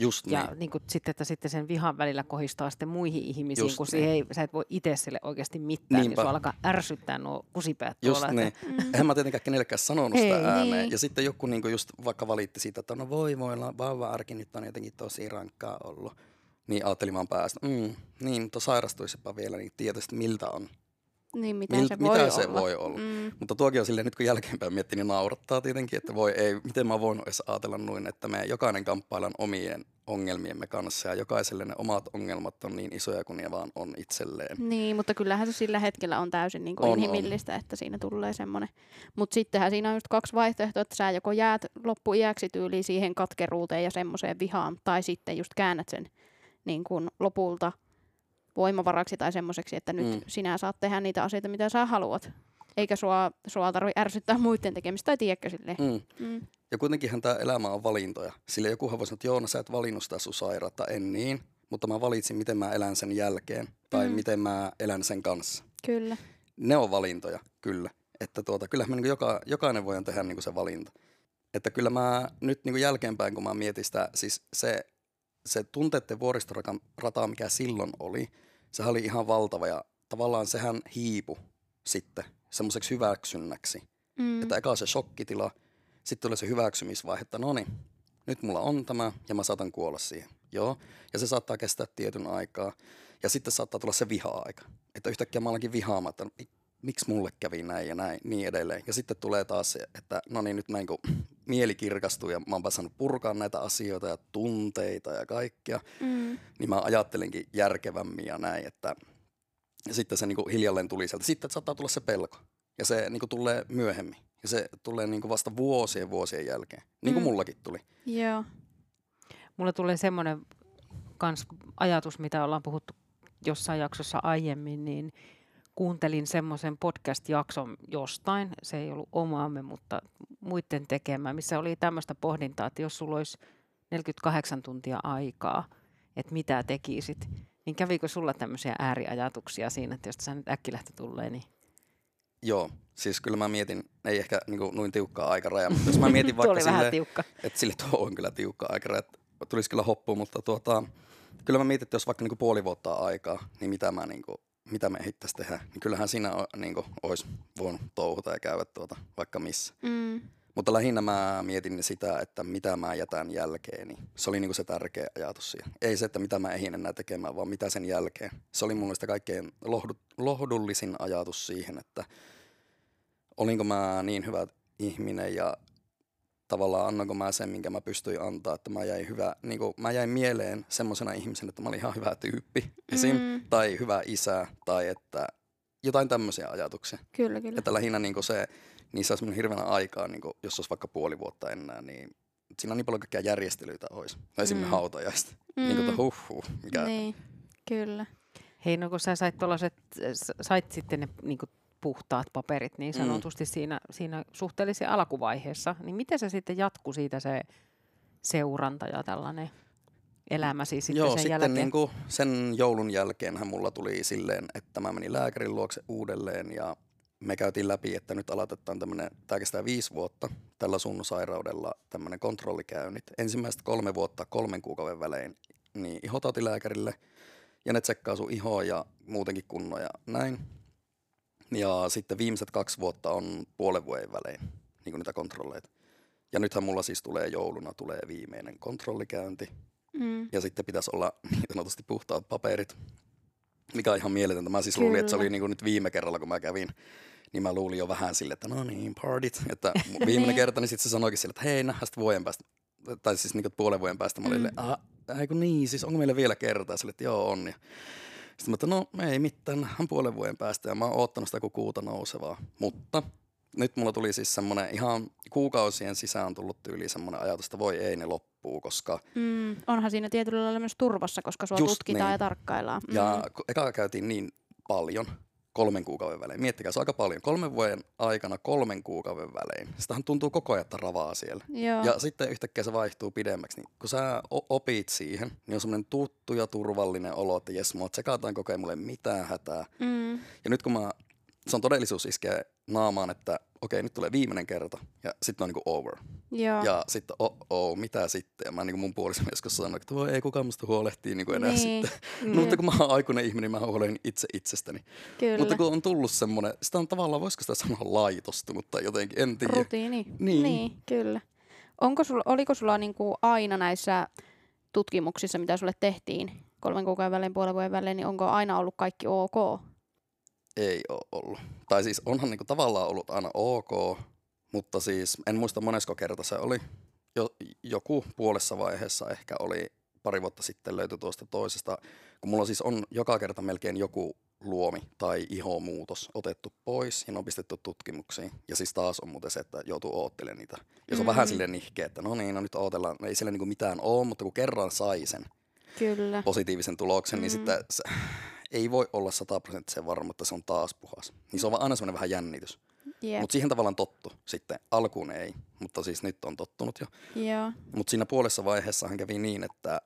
Just ja niin. niin kuin, sitten, että sitten sen vihan välillä kohistaa sitten muihin ihmisiin, Just kun niin. siihen ei, sä et voi itse sille oikeasti mitään, Niinpä. niin sua alkaa ärsyttää nuo kusipäät Just tuolla. niin. Että, Mm. Eihän mä tietenkään kenellekään sanonut sitä Ei, ääneen. niin. Ja sitten joku niinku just vaikka valitti siitä, että no voi voi olla vauva-arki nyt on jotenkin tosi rankkaa ollut. Niin ajattelin vaan päästä, mm, niin, mutta sairastuisipa vielä, niin tietysti miltä on. Niin, mitä Mil- se mitä voi se olla. voi olla? Mm. Mutta tuokin on silleen, nyt kun jälkeenpäin miettii, niin naurattaa tietenkin, että voi ei, miten mä voinut edes ajatella noin, että me jokainen kamppaillaan omien, ongelmiemme kanssa ja jokaiselle ne omat ongelmat on niin isoja kuin ne vaan on itselleen. Niin, mutta kyllähän se sillä hetkellä on täysin niin kuin On, on. inhimillistä, että siinä tulee semmoinen. Mutta sittenhän siinä on just kaksi vaihtoehtoa, että sä joko jäät loppuiäksi tyyliin siihen katkeruuteen ja semmoiseen vihaan, tai sitten just käännät sen niin kuin lopulta voimavaraksi tai semmoiseksi, että nyt Mm. sinä saat tehdä niitä asioita, mitä sä haluat. Eikä sua, sua tarvi ärsyttää muiden tekemistä, tai tiedätkö silleen. Mm. Mm. Ja kuitenkinhan tämä elämä on valintoja. Sillä jokuhan voi sanoa, että joo, no sä et valinnut sitä sun sairautta, en niin. Mutta mä valitsin, miten mä elän sen jälkeen tai Mm. miten mä elän sen kanssa. Kyllä. Ne on valintoja, kyllä. Että tuota, kyllähän me niin joka, jokainen voi tehdä niin se valinta. Että kyllä mä nyt niin jälkeenpäin, kun mä mietin sitä, siis se, se tunteiden vuoristorata, mikä silloin oli, sehän oli ihan valtava ja tavallaan sehän hiipu sitten semmoiseksi hyväksynnäksi. Mm. Että eka se shokkitila, sitten tulee se hyväksymisvaihe, että no niin, nyt mulla on tämä ja mä saatan kuolla siihen. Joo, ja se saattaa kestää tietyn aikaa. Ja sitten saattaa tulla se viha-aika. Että yhtäkkiä mä olenkin vihaamatta, että miksi mulle kävi näin ja näin, niin edelleen. Ja sitten tulee taas se, että no niin, nyt näin kun mieli kirkastuu ja mä oon saanut purkaa näitä asioita ja tunteita ja kaikkea, Mm. niin mä ajattelinkin järkevämmin ja näin, että ja sitten se niinku hiljalleen tuli sieltä. Sitten saattaa tulla se pelko ja se niinku tulee myöhemmin ja se tulee niinku vasta vuosien vuosien jälkeen, niin kuin Mm. mullakin tuli. Joo. Mulle tulee semmoinen kans ajatus, mitä ollaan puhuttu jossain jaksossa aiemmin, niin kuuntelin semmoisen podcast-jakson jostain, se ei ollut omaamme, mutta muiden tekemä, missä oli tämmöistä pohdintaa, että jos sulla olisi 48 tuntia aikaa, että mitä tekisit, niin kävikö sulla tämmöisiä ääriajatuksia siinä, että jos sä nyt äkkilähtö tulee, niin Joo, siis kyllä mä mietin, ei ehkä niinku noin tiukkaa aikaraja, mutta jos mä <laughs> mietin vaikka tiukka. että sille tuo on kyllä tiukka aikaraja, että tulisi kyllä hoppuun, mutta tuota, kyllä mä mietin, että jos vaikka niinku puoli vuotta aikaa, niin mitä mä niinku, mitä me ehittäisi tehdä, niin kyllähän siinä o, niinku, olisi voinut touhuta ja käydä tuota, vaikka missä. Mm. Mutta lähinnä mä mietin sitä, että mitä mä jätän jälkeen, niin se oli niinku se tärkeä ajatus siihen. Ei se, että mitä mä ehdin enää tekemään, vaan mitä sen jälkeen. Se oli mun mielestä kaikkein lohdu, lohdullisin ajatus siihen, että olinko mä niin hyvä ihminen ja tavallaan annanko mä sen, minkä mä pystyin antaa, että mä jäin, hyvä, niin kuin, mä jäin mieleen semmoisena ihmisenä, että mä olin ihan hyvä tyyppi esim. Mm. tai hyvä isä tai että jotain tämmöisiä ajatuksia. Kyllä, kyllä. Että lähinnä niin se, niissä olisi hirveänä aikaa, niin jos olisi vaikka puoli vuotta enää, niin siinä on niin paljon kaikkia järjestelyitä olisi. No esimerkiksi Mm. hautajaista. Mm. Niin kuin, huh, huh, mikä, Niin, kyllä. Hei, no kun sä sait, tollaset, sait sitten ne niin puhtaat paperit niin Mm. sanotusti siinä, siinä suhteellisen alkuvaiheessa, niin miten se sitten jatkuu siitä se seuranta ja tällainen elämäsi sitten Joo, sen sitten jälkeen? niin kuin sen joulun jälkeenhän mulla tuli silleen, että mä menin lääkärin luokse uudelleen ja me käytiin läpi, että nyt aloitetaan tämmöinen, tämä kestää viisi vuotta tällä sun sairaudella tämmöinen kontrollikäynnit. Ensimmäiset kolme vuotta kolmen kuukauden välein niin ihotautilääkärille ja ne tsekkaa sun ihoa ja muutenkin kunnon ja näin. Ja sitten viimeiset kaksi vuotta on puolen vuoden välein niin niitä kontrolleita. Ja nythän mulla siis tulee jouluna tulee viimeinen kontrollikäynti. Mm. Ja sitten pitäisi olla niin sanotusti puhtaat paperit, mikä on ihan mieletöntä. Mä siis luulin, että se Kyllä. oli niin kuin nyt viime kerralla, kun mä kävin, niin mä luulin jo vähän sille, että no niin, partit. Että viimeinen <laughs> Niin. kerta, niin sitten se sanoikin sille, että hei, nähdään sitten vuoden päästä. Tai siis niin kuin puolen vuoden päästä. Mä olin, Mm. eikö niin, siis onko meillä vielä kertaa? Sille, että joo, on. Ja sitten mä että no ei mitään, nähdään puolen vuoden päästä. Ja mä oon oottanut sitä kuin kuuta nousevaa. Mutta nyt mulla tuli siis semmoinen ihan kuukausien sisään tullut tyyliin semmoinen ajatus, että voi ei ne loppuu, koska Mm. Onhan siinä tietyllä lailla myös turvassa, koska sua Just tutkitaan niin. ja tarkkaillaan. Mm. Ja eka käytiin niin paljon kolmen kuukauden välein. Miettikää, se on aika paljon. Kolmen vuoden aikana kolmen kuukauden välein. Sitähän tuntuu koko ajan, että ravaa siellä. Joo. Ja sitten yhtäkkiä se vaihtuu pidemmäksi. Niin kun sä opit siihen, niin on semmoinen tuttu ja turvallinen olo, että jes, mua tsekataan koko ajan, mulle mitään hätää. Mm. Ja nyt kun mä, se on todellisuus iskee naamaan, että okei, nyt tulee viimeinen kerta. Ja sitten on niinku over. Joo. Ja sitten, oh, oh, mitä sitten? Ja mä niin kuin mun puoliso joskus sanoin, että voi ei kukaan musta huolehtii niin kuin enää Niin. sitten. <laughs> No, mutta kun mä oon aikuinen ihminen, niin mä huolehdin itse itsestäni. Kyllä. Mutta kun on tullut semmoinen, sitä on tavallaan, voisiko sitä sanoa laitostunut tai jotenkin, en tiedä. Rutiini. Niin. niin kyllä. Onko sulla, oliko sulla niinku aina näissä tutkimuksissa, mitä sulle tehtiin kolmen kuukauden välein, puolen vuoden välein, niin onko aina ollut kaikki ok? Ei ole ollut. Tai siis onhan niin kuin tavallaan ollut aina ok, mutta siis en muista monesko kerta se oli. Jo, joku puolessa vaiheessa ehkä oli pari vuotta sitten löytyi tuosta toisesta, kun mulla siis on joka kerta melkein joku luomi tai ihomuutos otettu pois ja ne on pistetty tutkimuksiin. Ja siis taas on muuten se, että joutuu oottelemaan niitä. Ja se on mm-hmm. vähän silleen nihkeä, että no niin, no nyt ootellaan. No ei siellä niinku mitään ole, mutta kun kerran sai sen Kyllä. positiivisen tuloksen, mm-hmm. niin sitten se, ei voi olla sataprosenttisen varma, että se on taas puhas. Niin se on aina semmoinen vähän jännitys. Jep. Mutta siihen tavallaan tottu sitten. Alkuun ei, mutta siis nyt on tottunut jo. Joo. Mutta siinä puolessa vaiheessahan kävi niin, että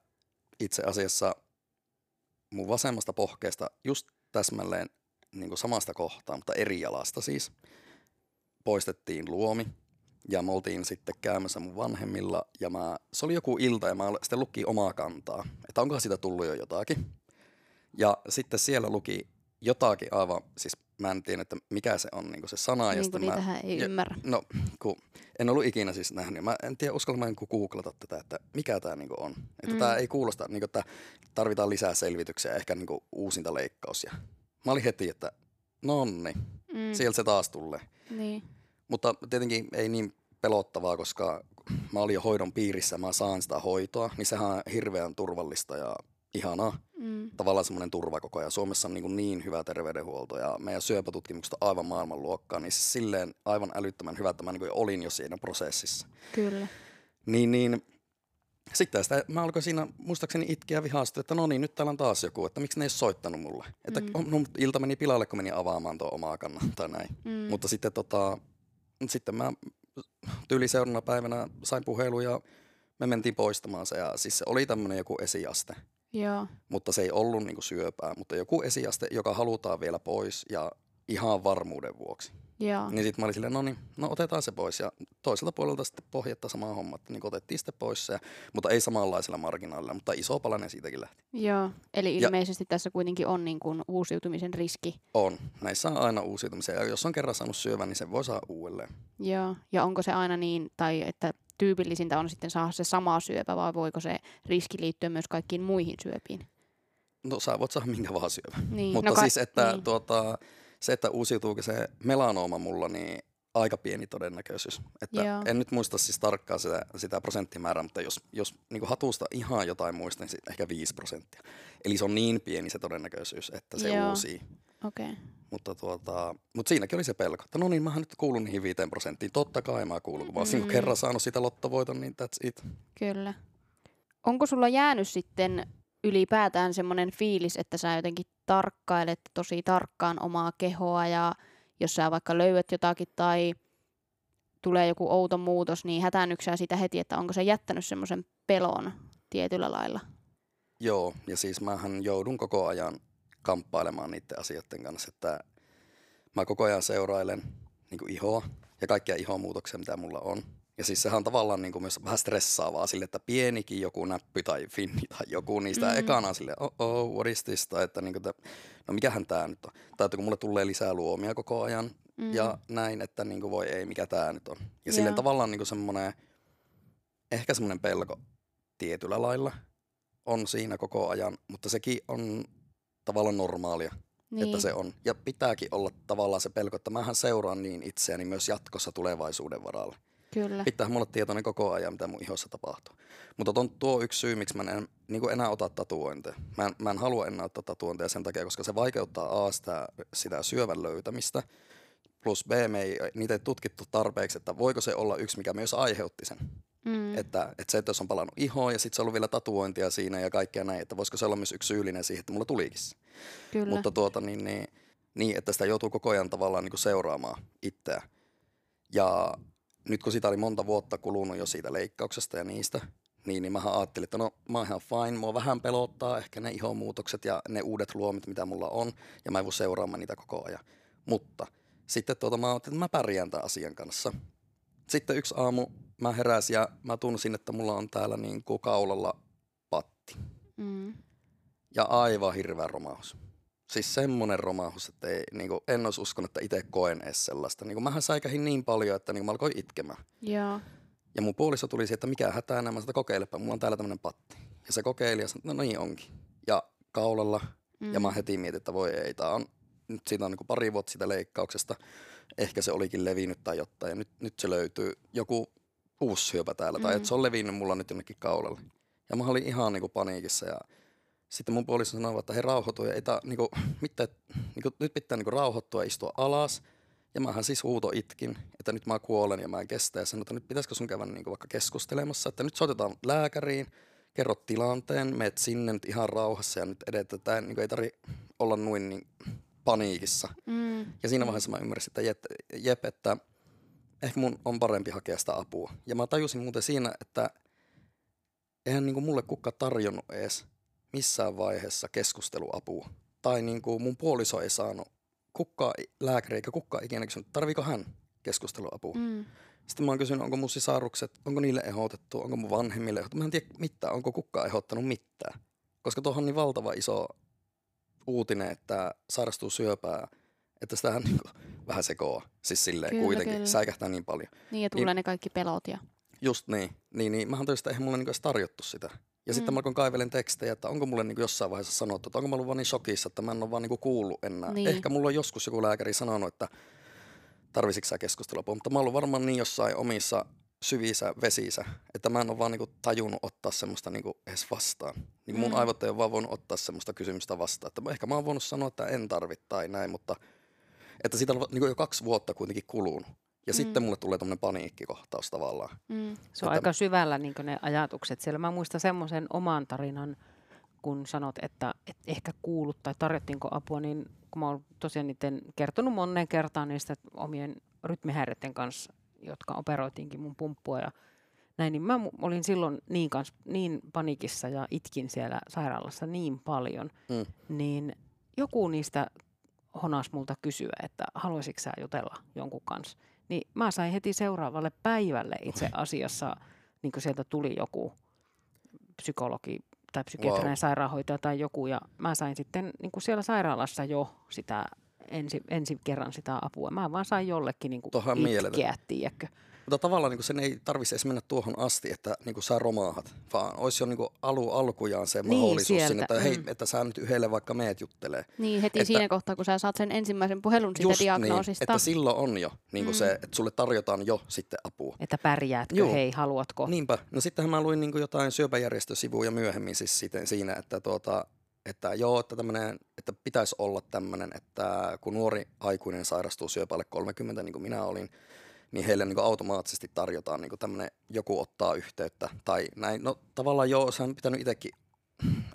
itse asiassa mun vasemmasta pohkeesta just täsmälleen niin kuin samasta kohtaa, mutta eri jalasta siis, poistettiin luomi. Ja me oltiin sitten käymässä mun vanhemmilla ja mä, se oli joku ilta ja mä sitten luki omaa kantaa, että onkohan siitä tullut jo jotakin. Ja sitten siellä luki jotakin aivan, siis mä en tiedä, että mikä se on niin se sana. Niin kuin mä, ei ja, ymmärrä. No, kun en ollut ikinä siis nähnyt. Mä en tiedä, uskallan mä niin googlata tätä, että mikä tämä niin on. Että Mm. tämä ei kuulosta, niin kuin, että tarvitaan lisää selvityksiä, ehkä niin uusinta leikkaus. Ja mä olin heti, että nonni, Mm. sieltä se taas tulee. Niin. Mutta tietenkin ei niin pelottavaa, koska mä olin jo hoidon piirissä, mä saan sitä hoitoa, niin sehän on hirveän turvallista ja ihanaa. Mm. Tavallaan semmoinen turva koko ajan. Suomessa on niin, kuin niin hyvä terveydenhuolto ja meidän syöpätutkimukset on aivan maailmanluokkaa, niin siis silleen aivan älyttömän hyvä, että mä niin kuin olin jo siinä prosessissa. Kyllä. Niin, niin sitten sitä, mä alkoin siinä muistaakseni itkeä vihasta, että no niin, nyt täällä on taas joku, että miksi ne ei soittanut mulle. Että Mm. no, ilta meni pilalle, kun meni avaamaan tuo omaa kannan tai näin. Mm. Mutta sitten, tota, sitten mä tyyli seuraavana päivänä sain puhelun ja me mentiin poistamaan se. Ja siis se oli tämmöinen joku esiaste, Joo. mutta se ei ollut niinku syöpää, mutta joku esiaste, joka halutaan vielä pois ja ihan varmuuden vuoksi. Joo. Niin sitten mä olin silleen, no niin, no otetaan se pois. Ja toiselta puolelta sitten pohjatta sama homma, että niin otettiin sitten pois se, mutta ei samanlaisella marginaalilla, mutta iso palanen siitäkin lähti. Joo. Eli Ja- ilmeisesti tässä kuitenkin on niin kuin uusiutumisen riski. On. Näissä on aina uusiutumisia. Ja jos on kerran saanut syövän, niin sen voi saada uudelleen. Joo. Ja onko se aina niin, tai että tyypillisintä on sitten saada se sama syöpä, vai voiko se riski liittyä myös kaikkiin muihin syöpiin? No sä voit saada minkä vaan syövän. Niin. Mutta no, ka- siis, että niin. tuota, se, että uusiutuuko se melanooma mulla, niin aika pieni todennäköisyys. Että Joo. en nyt muista siis tarkkaan sitä, sitä prosenttimäärää, mutta jos, jos niin hatusta ihan jotain muistan, niin ehkä 5 prosenttia. Eli se on niin pieni se todennäköisyys, että se Joo. uusii. Okei. Okay. Mutta, tuota, mutta siinäkin oli se pelko, että no niin, mähän nyt kuulun niihin 5 prosenttiin. Totta kai mä kuulun, kun mä Mm. kerran saanut sitä lottovoiton, niin that's it. Kyllä. Onko sulla jäänyt sitten ylipäätään semmoinen fiilis, että sä jotenkin tarkkailet tosi tarkkaan omaa kehoa ja jos sä vaikka löydät jotakin tai tulee joku outo muutos, niin hätäännyksää sitä heti, että onko se jättänyt semmoisen pelon tietyllä lailla? Joo, ja siis mähän joudun koko ajan kamppailemaan niiden asioiden kanssa, että mä koko ajan seurailen niin kuin ihoa ja kaikkia ihomuutoksia, mitä mulla on. Ja siis sehän on tavallaan niin kuin myös vähän stressaavaa sille, että pienikin joku näppy tai finni tai joku niistä Mm. mm. ekana on silleen, oh, oh what is this? Tai että, niin kuin, että no mikähän tää nyt on? Tai että kun mulle tulee lisää luomia koko ajan Mm. ja näin, että niin kuin voi ei, mikä tää nyt on. Ja Joo. silleen tavallaan niin kuin semmoinen, ehkä semmoinen pelko tietyllä lailla on siinä koko ajan, mutta sekin on tavallaan normaalia, niin. että se on. Ja pitääkin olla tavallaan se pelko, että mähän seuraan niin itseäni myös jatkossa tulevaisuuden varalle. Kyllä. Pitää mulla tietoinen koko ajan, mitä mun ihossa tapahtuu. Mutta ton, tuo on yksi syy, miksi mä en niin kuin enää ota tatuointeja. Mä en, mä en halua enää ottaa tatuointeja sen takia, koska se vaikeuttaa A sitä, sitä syövän löytämistä. Plus B, me ei, niitä ei tutkittu tarpeeksi, että voiko se olla yksi, mikä myös aiheutti sen. Mm. Että, että se, että jos on palannut ihoon ja sitten se on ollut vielä tatuointia siinä ja kaikkea näin, että voisiko se olla myös yksi syyllinen siihen, että mulla tulikin. Kyllä. Mutta tuota niin, niin, niin, että sitä joutuu koko ajan tavallaan niin kuin seuraamaan itseä. Ja nyt kun sitä oli monta vuotta kulunut jo siitä leikkauksesta ja niistä, niin, niin mä ajattelin, että no mä oon ihan fine, mua vähän pelottaa ehkä ne ihomuutokset ja ne uudet luomit, mitä mulla on, ja mä en voi seuraamaan niitä koko ajan. Mutta sitten tuota, mä ajattelin, että mä pärjään tämän asian kanssa. Sitten yksi aamu mä heräsin ja mä tunsin, että mulla on täällä niin kuin kaulalla patti. mm. Ja aivan hirveä romahdus. Siis semmonen romahdus, että ei, niin kuin, en olisi uskonut, että itse koen edes sellaista. Niin kuin, mähän säikähin niin paljon, että niin kuin, mä alkoin itkemään. Joo. Ja mun puoliso tuli siihen, että mikä hätää enää, mä sanoin, kokeilepa, mulla on täällä tämmönen patti. Ja se kokeili ja sanoi, no niin onkin. Ja kaulalla, Mm. ja mä heti mietin, että voi ei, tää on, nyt siitä on niin kuin pari vuotta siitä leikkauksesta. Ehkä se olikin levinnyt tai jotain, ja nyt, nyt se löytyy joku uusi syöpä täällä, tai Mm. että se on levinnyt mulla nyt jonnekin kaulalle. Ja mä olin ihan niinku paniikissa ja sitten mun puoliso sanoi, että he rauhoituu ja ei tää, niinku, mitään, niinku, nyt pitää niinku rauhoittua ja istua alas. Ja mähän siis huuto itkin, että nyt mä kuolen ja mä en kestä. Ja sanoin, että nyt pitäisikö sun käydä niinku vaikka keskustelemassa, että nyt soitetaan lääkäriin, kerrot tilanteen, meet sinne nyt ihan rauhassa ja nyt edetään. Niin ei tarvi olla noin niin paniikissa. Mm. Ja siinä vaiheessa mä ymmärsin, että jep, jep, että ehkä mun on parempi hakea sitä apua. Ja mä tajusin muuten siinä, että eihän niin kuin mulle kukaan tarjonnut edes missään vaiheessa keskusteluapua. Tai niin kuin mun puoliso ei saanut kukaan lääkäri eikä kukaan ikinä kysynyt, tarviiko hän keskusteluapua. Mm. Sitten mä oon kysynyt, onko mun sisarukset, onko niille ehdotettu, onko mun vanhemmille ehdotettu. Mä en tiedä mitään, onko kukaan ehdottanut mitään. Koska tuohon on niin valtava iso uutinen, että sairastuu syöpää, että sitä niin kuin, vähän sekoa. Siis silleen Kyllä, kuitenkin, kyllä. säikähtää niin paljon. Niin, ja tulee ne kaikki pelot ja... Just niin. Niin, niin mä tajusin, että eihän mulle niinku edes tarjottu sitä. Ja mm. sitten mä alkoin kaivelen tekstejä, että onko mulle niinku jossain vaiheessa sanottu, että onko mä ollut vaan niin shokissa, että mä en ole vaan niinku kuullut enää. Niin. Ehkä mulla on joskus joku lääkäri sanonut, että tarvisitko sä keskustelua, mutta mä oon varmaan niin jossain omissa syvissä vesissä, että mä en ole vaan niinku tajunnut ottaa semmoista niinku edes vastaan. Niin mun Mm. aivot ei ole vaan voinut ottaa semmoista kysymystä vastaan. Että ehkä mä oon voinut sanoa, että en tarvitse tai näin, mutta että siitä on niinku jo kaksi vuotta kuitenkin kulunut. Ja Mm. sitten mulle tulee tämmöinen paniikkikohtaus tavallaan. Mm. Se on Että- aika syvällä niin ne ajatukset siellä. Mä muistan semmoisen oman tarinan, kun sanot, että et ehkä kuulut tai tarjottiinko apua, niin kun mä oon tosiaan niiden kertonut moneen kertaan niistä omien rytmihäiriöiden kanssa, jotka operoitiinkin mun pumppua ja näin, niin mä olin silloin niin, kans, niin panikissa ja itkin siellä sairaalassa niin paljon, Mm. niin joku niistä honas multa kysyä, että haluaisitko sä jutella jonkun kanssa. Niin mä sain heti seuraavalle päivälle itse asiassa, niin kuin sieltä tuli joku psykologi tai psykiatrinen Wow. sairaanhoitaja tai joku, ja mä sain sitten niin kuin siellä sairaalassa jo sitä ensi, ensi kerran sitä apua. Mä vaan sain jollekin niin kuin Tohan itkeä, tiedätkö. Mutta tavallaan niin sen ei tarvitsisi edes mennä tuohon asti, että niin sä romaahat, vaan olisi jo niin alu alkujaan se Niin, mahdollisuus sieltä, sinne, että hei, mm. että sä nyt yhdelle vaikka meet juttelee. Niin, heti Että- siinä kohtaa, kun sä saat sen ensimmäisen puhelun siitä Just niin, diagnoosista. että silloin on jo niin kuin Mm. se, että sulle tarjotaan jo sitten apua. Että pärjäätkö, Juu. hei, haluatko? Niinpä. No sittenhän mä luin niin kuin jotain syöpäjärjestösivuja myöhemmin siis siten, siinä, että, tuota, että joo, että, tämmönen, että pitäisi olla tämmöinen, että kun nuori aikuinen sairastuu syöpälle 30, niin kuin minä olin, niin heille niin automaattisesti tarjotaan niin tämmöinen, joku ottaa yhteyttä tai näin. No tavallaan joo, se on pitänyt itsekin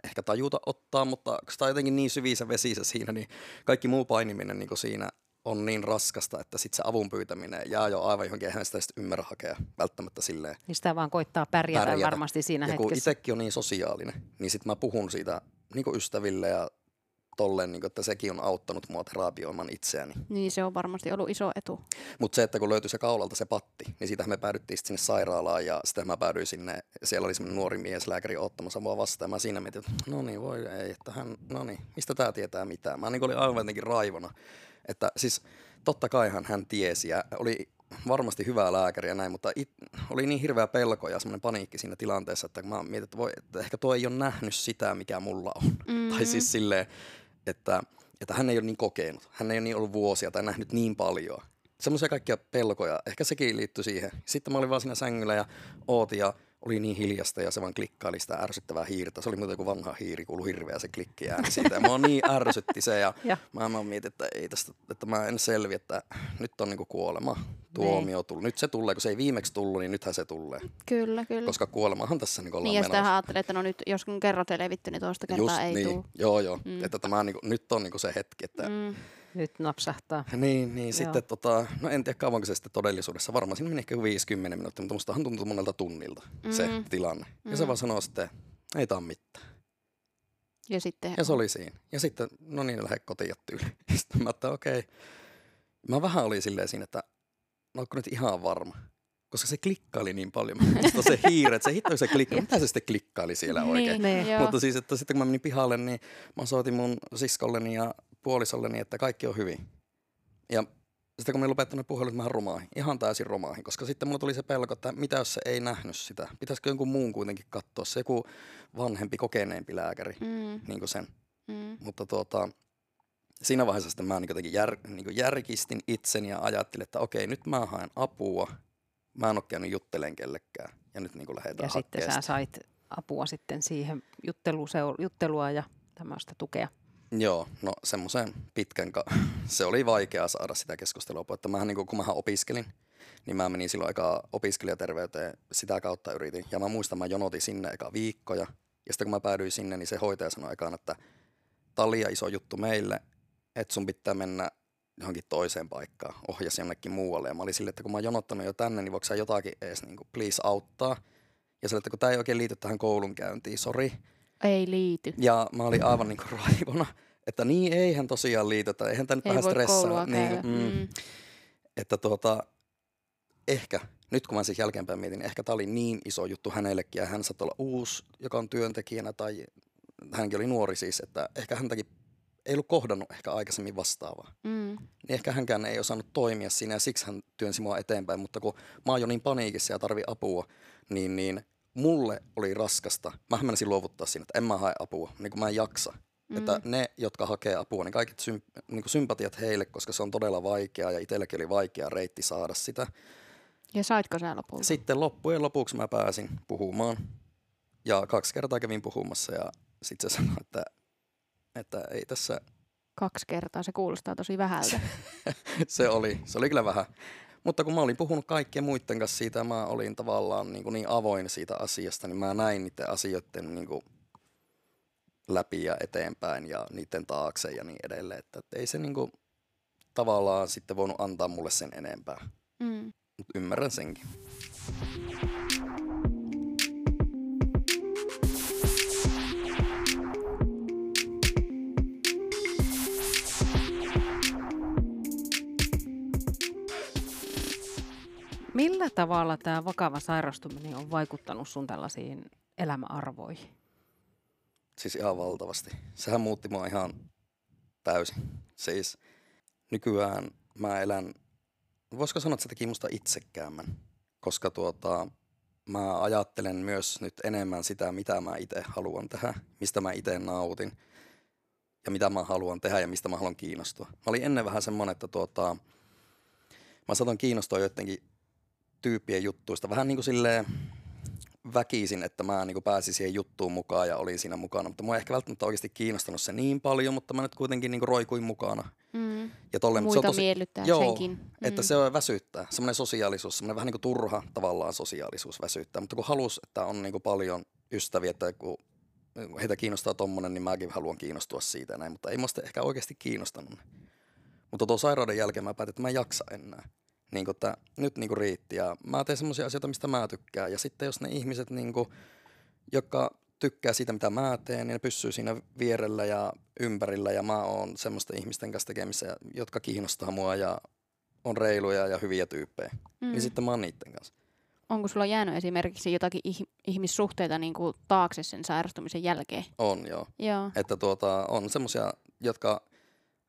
ehkä tajuta ottaa, mutta kun sitä on jotenkin niin syvissä vesissä siinä, niin kaikki muu painiminen niin siinä on niin raskasta, että sitten se avun pyytäminen jää jo aivan johonkin, eihän sitä sitten ymmärrä hakea välttämättä silleen. Niin sitä vaan koittaa pärjätä, Pärjätä. varmasti siinä ja kun hetkessä. itsekin on niin sosiaalinen, niin sitten mä puhun siitä niin ystäville ja tolleen, niin kuin, että sekin on auttanut mua terapioimaan itseäni. Niin se on varmasti ollut iso etu. Mutta se, että kun löytyi se kaulalta se patti, niin siitä me päädyttiin sinne sairaalaan ja sitten mä päädyin sinne, siellä oli semmoinen nuori mies lääkäri ottamassa mua vastaan ja mä siinä mietin, että no niin, voi ei, että hän, no niin, mistä tämä tietää mitään. Mä niin olin aivan jotenkin raivona, että siis totta kaihan hän tiesi ja oli varmasti hyvää lääkäriä näin, mutta it, oli niin hirveä pelko ja semmoinen paniikki siinä tilanteessa, että mä mietin, että, voi, että ehkä tuo ei ole nähnyt sitä, mikä mulla on. Mm. Tai siis silleen, että, että hän ei ole niin kokenut, hän ei ole niin ollut vuosia tai nähnyt niin paljon. Semmoisia kaikkia pelkoja, ehkä sekin liittyi siihen. Sitten mä olin vaan siinä sängyllä ja ootin ja oli niin hiljasta ja se vaan klikkaili sitä ärsyttävää hiirtä. Se oli muuten kuin vanha hiiri, kuului hirveä se klikkiääni siitä. Ja mua niin ärsytti se ja Ja. mä, mä mietin, että ei tästä, että mä en selviä, että nyt on niinku kuolema, tuomio tullut. Nyt se tulee, kun se ei viimeksi tullut, niin nythän se tulee. Kyllä, kyllä. Koska kuolemahan tässä niinku ollaan niin, ja menossa. sitä ajattelee, että no nyt, jos kun kerran selvitty, niin toista kertaa ei niin. tule. Joo, joo. Mm. Että tämä niinku, nyt on niinku se hetki, että Mm. Nyt napsahtaa. Niin, niin Joo. sitten tota, no en tiedä kauanko se sitten todellisuudessa, varmaan siinä meni ehkä 50 minuuttia, mutta mustahan tuntui monelta tunnilta mm. se tilanne. Ja se Mm. vaan sanoo sitten, ei tää on mitään. Ja sitten, Ja se oli siinä. Ja sitten, no niin, lähde kotiin ja tyyli. <laughs> Sitten mä että okei. Mä vähän olin silleen siinä, että no onko nyt ihan varma. Koska se klikkaili niin paljon. Musta se hiire, että se hitto se klikkaili. Mitä se sitten klikkaili siellä oikein? Niin, Niin. Mutta siis, että sitten kun mä menin pihalle, niin mä soitin mun siskolleni ja puolisolleni, että kaikki on hyvin. Ja sitten kun me lopettanut puhelut, mä romaahin. Ihan täysin romaahin, koska sitten mulla tuli se pelko, että mitä jos se ei nähnyt sitä. Pitäisikö jonkun muun kuitenkin katsoa, se joku vanhempi, kokeneempi lääkäri, Mm, niin kuin sen. mm. Mutta tuota, siinä vaiheessa sitten mä niin jotenkin jär, niin järkistin itseni ja ajattelin, että okei, nyt mä haen apua. Mä en ole käynyt juttelemaan kellekään. Ja nyt niin lähdetään Ja sitten sä sait apua sitten siihen jutteluseur- juttelua ja tämmöistä tukea? Joo, no semmoisen pitkän, ka- <laughs> se oli vaikea saada sitä keskustelua, että mähän niin kun mähän opiskelin, niin mä menin silloin aika opiskelijaterveyteen, sitä kautta yritin. Ja mä muistan, mä jonotin sinne eka viikkoja. Ja sitten kun mä päädyin sinne, niin se hoitaja sanoi aikaan, että tämä on liian iso juttu meille, että sun pitää mennä johonkin toiseen paikkaan, ohjasi jonnekin muualle. Ja mä olin silleen, että kun mä oon jonottanut jo tänne, niin voiko sä jotakin edes niin kuin, please auttaa. Ja sille, että kun tämä ei oikein liity tähän koulunkäyntiin, sori. Ei liity. Ja mä olin aivan niin kuin raivona, että niin eihän tosiaan liity, että eihän tämä nyt Ei vähän voi stressaa. Niin, käydä. mm, Mm. Että tuota, ehkä, nyt kun mä siis jälkeenpäin mietin, niin ehkä tämä oli niin iso juttu hänellekin ja hän saattoi olla uusi, joka on työntekijänä tai hänkin oli nuori siis, että ehkä häntäkin ei ollut kohdannut ehkä aikaisemmin vastaavaa. Mm. Niin ehkä hänkään ei osannut toimia siinä ja siksi hän työnsi mua eteenpäin, mutta kun mä oon jo niin paniikissa ja tarvi apua, niin, niin mulle oli raskasta. Mä menisin luovuttaa siinä, että en mä hae apua, niin kuin mä en jaksa. Mm. Että ne, jotka hakee apua, niin kaikki symp- niin kuin sympatiat heille, koska se on todella vaikeaa ja itselläkin oli vaikea reitti saada sitä. Ja saitko sä lopulta? Sitten loppujen lopuksi mä pääsin puhumaan ja kaksi kertaa kävin puhumassa ja sitten se sanoi, että, että ei tässä Kaksi kertaa, se kuulostaa tosi vähältä. <laughs> se oli, se oli kyllä vähän. Mutta kun mä olin puhunut kaikkien muiden kanssa siitä, mä olin tavallaan niin, kuin niin avoin siitä asiasta, niin mä näin niiden asioiden niin kuin läpi ja eteenpäin ja niiden taakse ja niin edelleen. Että, että ei se niin kuin, tavallaan sitten voinut antaa mulle sen enempää. Mm. Mutta ymmärrän senkin. Millä tavalla tämä vakava sairastuminen on vaikuttanut sun tällaisiin elämäarvoihin? Siis ihan valtavasti. Sehän muutti mua ihan täysin. Siis nykyään mä elän, voisiko sanoa, että se teki musta itsekäämmän. Koska tuota, mä ajattelen myös nyt enemmän sitä, mitä mä itse haluan tehdä, mistä mä itse nautin ja mitä mä haluan tehdä ja mistä mä haluan kiinnostua. Mä olin ennen vähän semmonen, että tuota, mä saatoin kiinnostua joidenkin tyyppien juttuista. Vähän niin kuin silleen väkisin, että mä niin kuin pääsin siihen juttuun mukaan ja olin siinä mukana. Mutta mua ei ehkä välttämättä oikeasti kiinnostanut se niin paljon, mutta mä nyt kuitenkin niin kuin roikuin mukana. Mm. Ja mutta Muita se on tosi, miellyttää joo, senkin. Mm. että se on väsyttää. Semmoinen sosiaalisuus, semmoinen vähän niin kuin turha tavallaan sosiaalisuus väsyttää. Mutta kun halus, että on niin kuin paljon ystäviä, että kun heitä kiinnostaa tommonen, niin mäkin haluan kiinnostua siitä näin. Mutta ei musta ehkä oikeasti kiinnostanut. Mutta tuon sairauden jälkeen mä päätin, että mä en jaksa enää. Niin kuin, että nyt niin kuin riitti ja mä teen semmoisia asioita, mistä mä tykkään. Ja sitten jos ne ihmiset, niin kuin, jotka tykkää siitä, mitä mä teen, niin ne pysyy siinä vierellä ja ympärillä ja mä oon semmoisten ihmisten kanssa tekemissä, jotka kiinnostaa mua ja on reiluja ja hyviä tyyppejä. Mm. Mm. Niin sitten mä oon niiden kanssa. Onko sulla jäänyt esimerkiksi jotakin ih- ihmissuhteita niin kuin taakse sen sairastumisen jälkeen? On joo. Joo. Että tuota, on semmoisia, jotka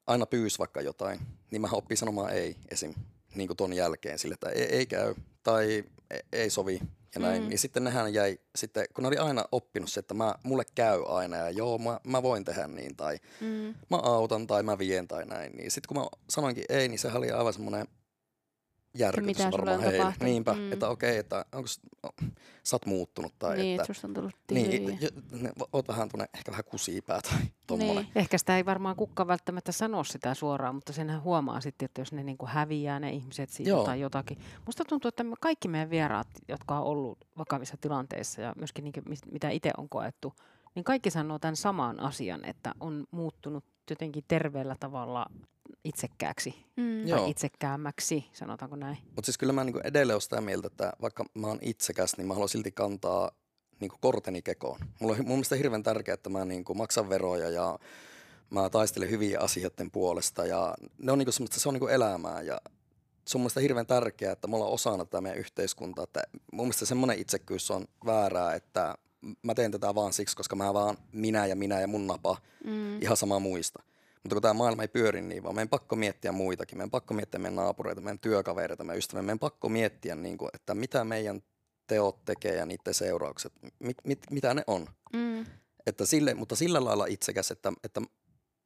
aina pyys vaikka jotain, niin mä oppii sanomaan ei esim. Niin kuin ton jälkeen sille, että ei, ei käy tai ei, ei sovi ja näin. Mm. Mm. Niin sitten nehän jäi, sitten, kun ne oli aina oppinut se, että mä, mulle käy aina ja joo, mä, mä voin tehdä niin tai Mm. mä autan tai mä vien tai näin. Niin sitten kun mä sanoinkin ei, niin sehän oli aivan semmoinen järkytys mitä varmaan on heille. tapahtunut. Niinpä, Mm. että okei, että onko no, sä oot muuttunut tai niin, että että susta on tullut niin, tylyjä. jo- ne, oot vähän tuonne, ehkä vähän kusipää tai tommonen. Niin. Ehkä sitä ei varmaan kukaan välttämättä sano sitä suoraan, mutta senhän huomaa sitten, että jos ne niinku häviää ne ihmiset siitä Joo. tai jotakin. Musta tuntuu, että me kaikki meidän vieraat, jotka on ollut vakavissa tilanteissa ja myöskin niinku, mitä itse on koettu, niin kaikki sanoo tämän saman asian, että on muuttunut jotenkin terveellä tavalla itsekkääksi Mm. Joo. tai itsekäämmäksi, sanotaanko näin. Mutta siis kyllä mä niinku edelleen olen sitä mieltä, että vaikka mä oon itsekäs, niin mä haluan silti kantaa niinku korteni kekoon. Mulla on mun mielestä hirveän tärkeää, että mä niinku maksan veroja ja mä taistelen hyviä asioiden puolesta ja ne on niinku semmoista, se on niinku elämää ja se on mun mielestä hirveän tärkeää, että me ollaan osana tätä meidän yhteiskuntaa. Että mun mielestä semmoinen itsekkyys on väärää, että mä teen tätä vaan siksi, koska mä vaan minä ja minä ja mun napa Mm. ihan sama muista. Mutta kun tämä maailma ei pyöri niin, vaan meidän pakko miettiä muitakin. Meidän pakko miettiä meidän naapureita, meidän työkavereita, meidän ystäviä. Meidän pakko miettiä, niin kuin, että mitä meidän teot tekee ja niiden seuraukset, mit, mit, mitä ne on. Mm. Että sille, mutta sillä lailla itsekäs, että, että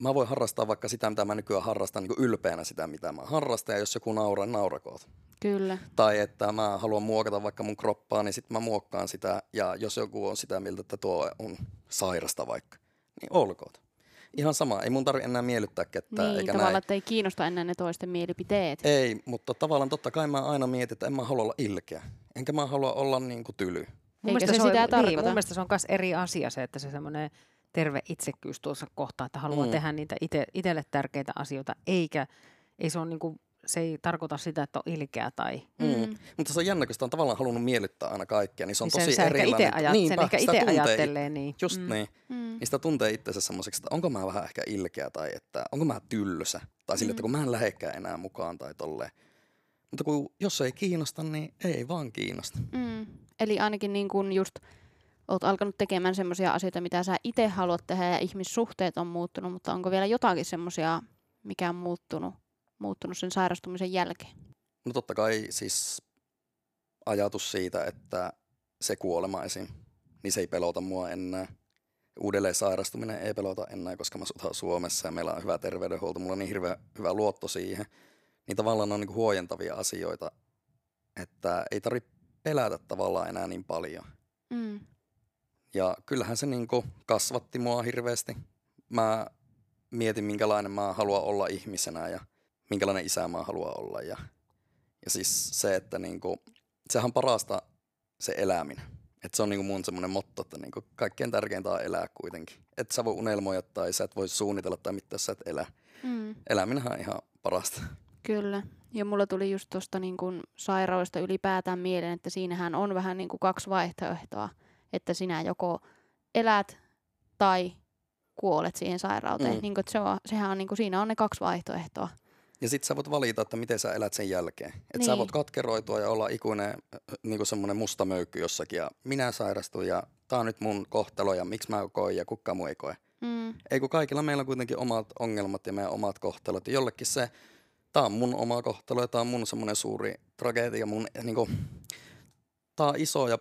mä voin harrastaa vaikka sitä, mitä mä nykyään harrastan, niin kuin ylpeänä sitä, mitä mä harrastan, ja jos joku nauraa, niin naurakoot. Kyllä. Tai että mä haluan muokata vaikka mun kroppaa, niin sitten mä muokkaan sitä, ja jos joku on sitä mieltä, että tuo on sairasta vaikka, niin olkoot. Ihan sama, ei mun tarvi enää miellyttää ketään. Niin, eikä tavallaan, näin. että ei kiinnosta enää ne toisten mielipiteet. Ei, mutta tavallaan totta kai mä aina mietin, että en mä halua olla ilkeä. Enkä mä halua olla niin kuin tyly. Mun Eikä se on, sitä niin, tarkoita. mun mielestä se on myös eri asia se, että se semmoinen terve itsekkyys tuossa kohtaa, että haluaa Mm. tehdä niitä ite, itselle tärkeitä asioita, eikä ei se, on niinku, se ei tarkoita sitä, että on ilkeä tai Mm. Mm. Mutta se on jännä, kun sitä on tavallaan halunnut miellyttää aina kaikkia, niin se on niin tosi erilainen. itse ajat, Niinpä, sen ehkä itse ajattelee. Niin. Just mm. niin. Mm. Niin sitä tuntee itsensä semmoiseksi, että onko mä vähän ehkä ilkeä tai että onko mä tylsä. Tai sille, että kun mä en lähekään enää mukaan tai tolleen. Mutta kun jos ei kiinnosta, niin ei vaan kiinnosta. Mm. Eli ainakin niin kun just oot alkanut tekemään semmoisia asioita, mitä sä itse haluat tehdä ja ihmissuhteet on muuttunut, mutta onko vielä jotakin semmoisia, mikä on muuttunut, muuttunut sen sairastumisen jälkeen? No totta kai siis ajatus siitä, että se kuolema esim, niin se ei pelota mua enää. Uudelleen sairastuminen ei pelota enää, koska mä asutaan Suomessa ja meillä on hyvä terveydenhuolto. Mulla on niin hirveän hyvä luotto siihen. Niin tavallaan ne on niin huojentavia asioita, että ei tarvitse pelätä tavallaan enää niin paljon. Mm. Ja kyllähän se niin kasvatti mua hirveästi. Mä mietin, minkälainen mä haluan olla ihmisenä ja minkälainen isä mä haluan olla. Ja, ja siis se, että niin kuin, sehän on parasta se eläminen. Et se on niin mun semmoinen motto, että niin kuin kaikkein tärkeintä on elää kuitenkin. Et sä voi unelmoida tai sä et voi suunnitella tai jos sä et elä. Mm. Eläminenhän on ihan parasta. Kyllä. Ja mulla tuli just tuosta niin kun sairaudesta ylipäätään mieleen, että siinähän on vähän niin kuin kaksi vaihtoehtoa. Että sinä joko elät tai kuolet siihen sairauteen. Mm. Niin kuin, se on, sehän on, niin kuin, siinä on ne kaksi vaihtoehtoa. Ja sit sä voit valita, että miten sä elät sen jälkeen. Että Niin. sä voit katkeroitua ja olla ikuinen niin semmoinen musta möykky jossakin ja minä sairastun ja tää on nyt mun kohtalo ja miksi mä koen ja kukaan muu ei koe. Mm. Ei kun kaikilla meillä on kuitenkin omat ongelmat ja meidän omat kohtalot. Ja jollekin se, tää on mun oma kohtalo ja tää on mun semmoinen suuri tragedia. Mun, niin kuin, tää on iso ja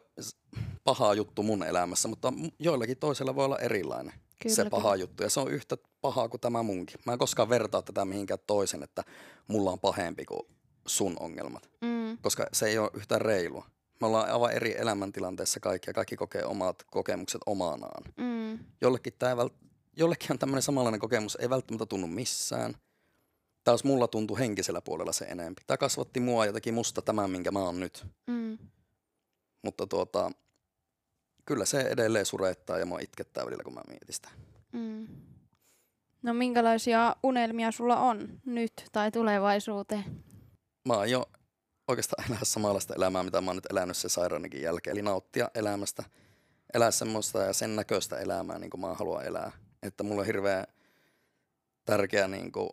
paha juttu mun elämässä, mutta joillakin toisella voi olla erilainen Kyllä, se kyllä. paha juttu. Ja se on yhtä pahaa kuin tämä munkin. Mä en koskaan vertaa tätä mihinkään toisen, että mulla on pahempi kuin sun ongelmat. Mm. Koska se ei ole yhtään reilua. Me ollaan aivan eri elämäntilanteessa kaikki ja kaikki kokee omat kokemukset omanaan Mm. jollekin, tää vält- jollekin on tämmöinen samanlainen kokemus, ei välttämättä tunnu missään. Taas mulla tuntuu henkisellä puolella se enempi. Tämä kasvatti mua ja teki musta tämän, minkä mä oon nyt. Mm. Mutta tuota, kyllä se edelleen surettaa ja mua itkettää välillä, kun mä mietin sitä. Mm. No minkälaisia unelmia sulla on nyt tai tulevaisuuteen? Mä oon jo oikeastaan <laughs> elää samanlaista elämää, mitä mä oon nyt elänyt sen sairaanikin jälkeen. Eli nauttia elämästä, elää semmoista ja sen näköistä elämää, niin kuin mä haluan elää. Että mulla on hirveän tärkeä niin kuin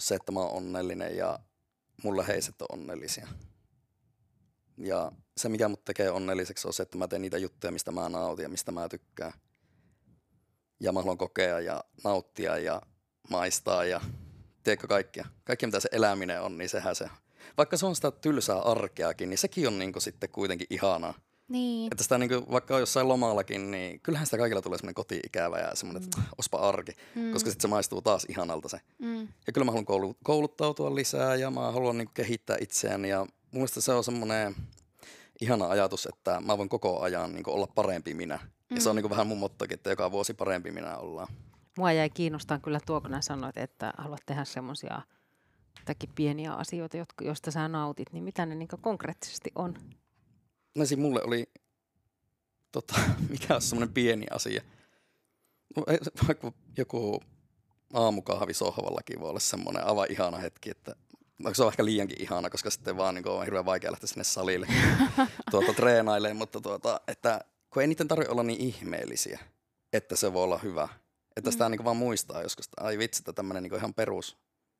se, että mä oon onnellinen ja mulla heiset on onnellisia. Ja se, mikä mut tekee onnelliseksi, on se, että mä teen niitä juttuja, mistä mä nautin ja mistä mä tykkään. Ja mä haluan kokea ja nauttia ja maistaa ja tiedätkö kaikkia. Kaikki mitä se eläminen on, niin sehän se vaikka se on sitä tylsää arkeakin, niin sekin on niinku sitten kuitenkin ihanaa. Niin. Että sitä niinku, vaikka on jossain lomallakin, niin kyllähän sitä kaikilla tulee semmoinen koti-ikävä ja semmoinen, että ospa arki, Mm. koska sitten se maistuu taas ihanalta se. Mm. Ja kyllä mä haluan koulu- kouluttautua lisää ja mä haluan niinku kehittää itseäni ja mun mielestä se on semmoinen ihana ajatus, että mä voin koko ajan niinku olla parempi minä. Ja se on Mm. niinku vähän mun mottokin, että joka vuosi parempi minä ollaan. Mua jäi kiinnostaa kyllä tuo, kun sanoit, että haluat tehdä semmoisia jotakin pieniä asioita, jotka, joista sä nautit, niin mitä ne niin konkreettisesti on? No siis mulle oli, tota, <laughs> mikä on semmoinen pieni asia. No, Vaikka joku aamukahvi sohvallakin voi olla semmoinen aivan ihana hetki, että se on ehkä liiankin ihana, koska sitten vaan niin on hirveän vaikea lähteä sinne salille <laughs> tuota, treenailemaan, mutta tuota, että kun ei niiden tarvitse olla niin ihmeellisiä, että se voi olla hyvä. Että sitä Mm. niin vaan muistaa joskus, että ai vitsi, että tämmöinen niin ihan perus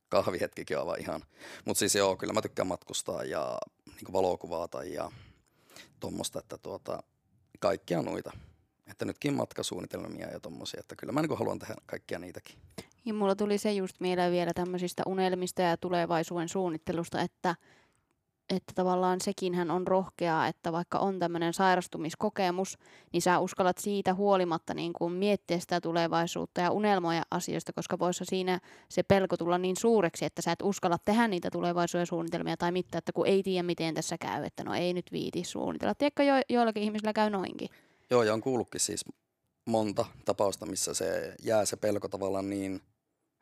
kahvihetkikin on aivan ihan. Mutta siis joo, kyllä mä tykkään matkustaa ja niin valokuvata ja tuommoista, että tuota, kaikkia noita. Että nytkin matkasuunnitelmia ja tommosia, että kyllä mä niin haluan tehdä kaikkia niitäkin. Ja mulla tuli se just mieleen vielä tämmöisistä unelmista ja tulevaisuuden suunnittelusta, että että tavallaan sekinhän on rohkeaa, että vaikka on tämmöinen sairastumiskokemus, niin sä uskallat siitä huolimatta niin kuin miettiä sitä tulevaisuutta ja unelmoja asioista, koska voisi siinä se pelko tulla niin suureksi, että sä et uskalla tehdä niitä tulevaisuuden suunnitelmia tai mitään, että kun ei tiedä miten tässä käy, että no ei nyt viiti suunnitella. Tiedätkö, jo, joillakin ihmisillä käy noinkin. Joo, ja on kuullutkin siis monta tapausta, missä se jää se pelko tavallaan niin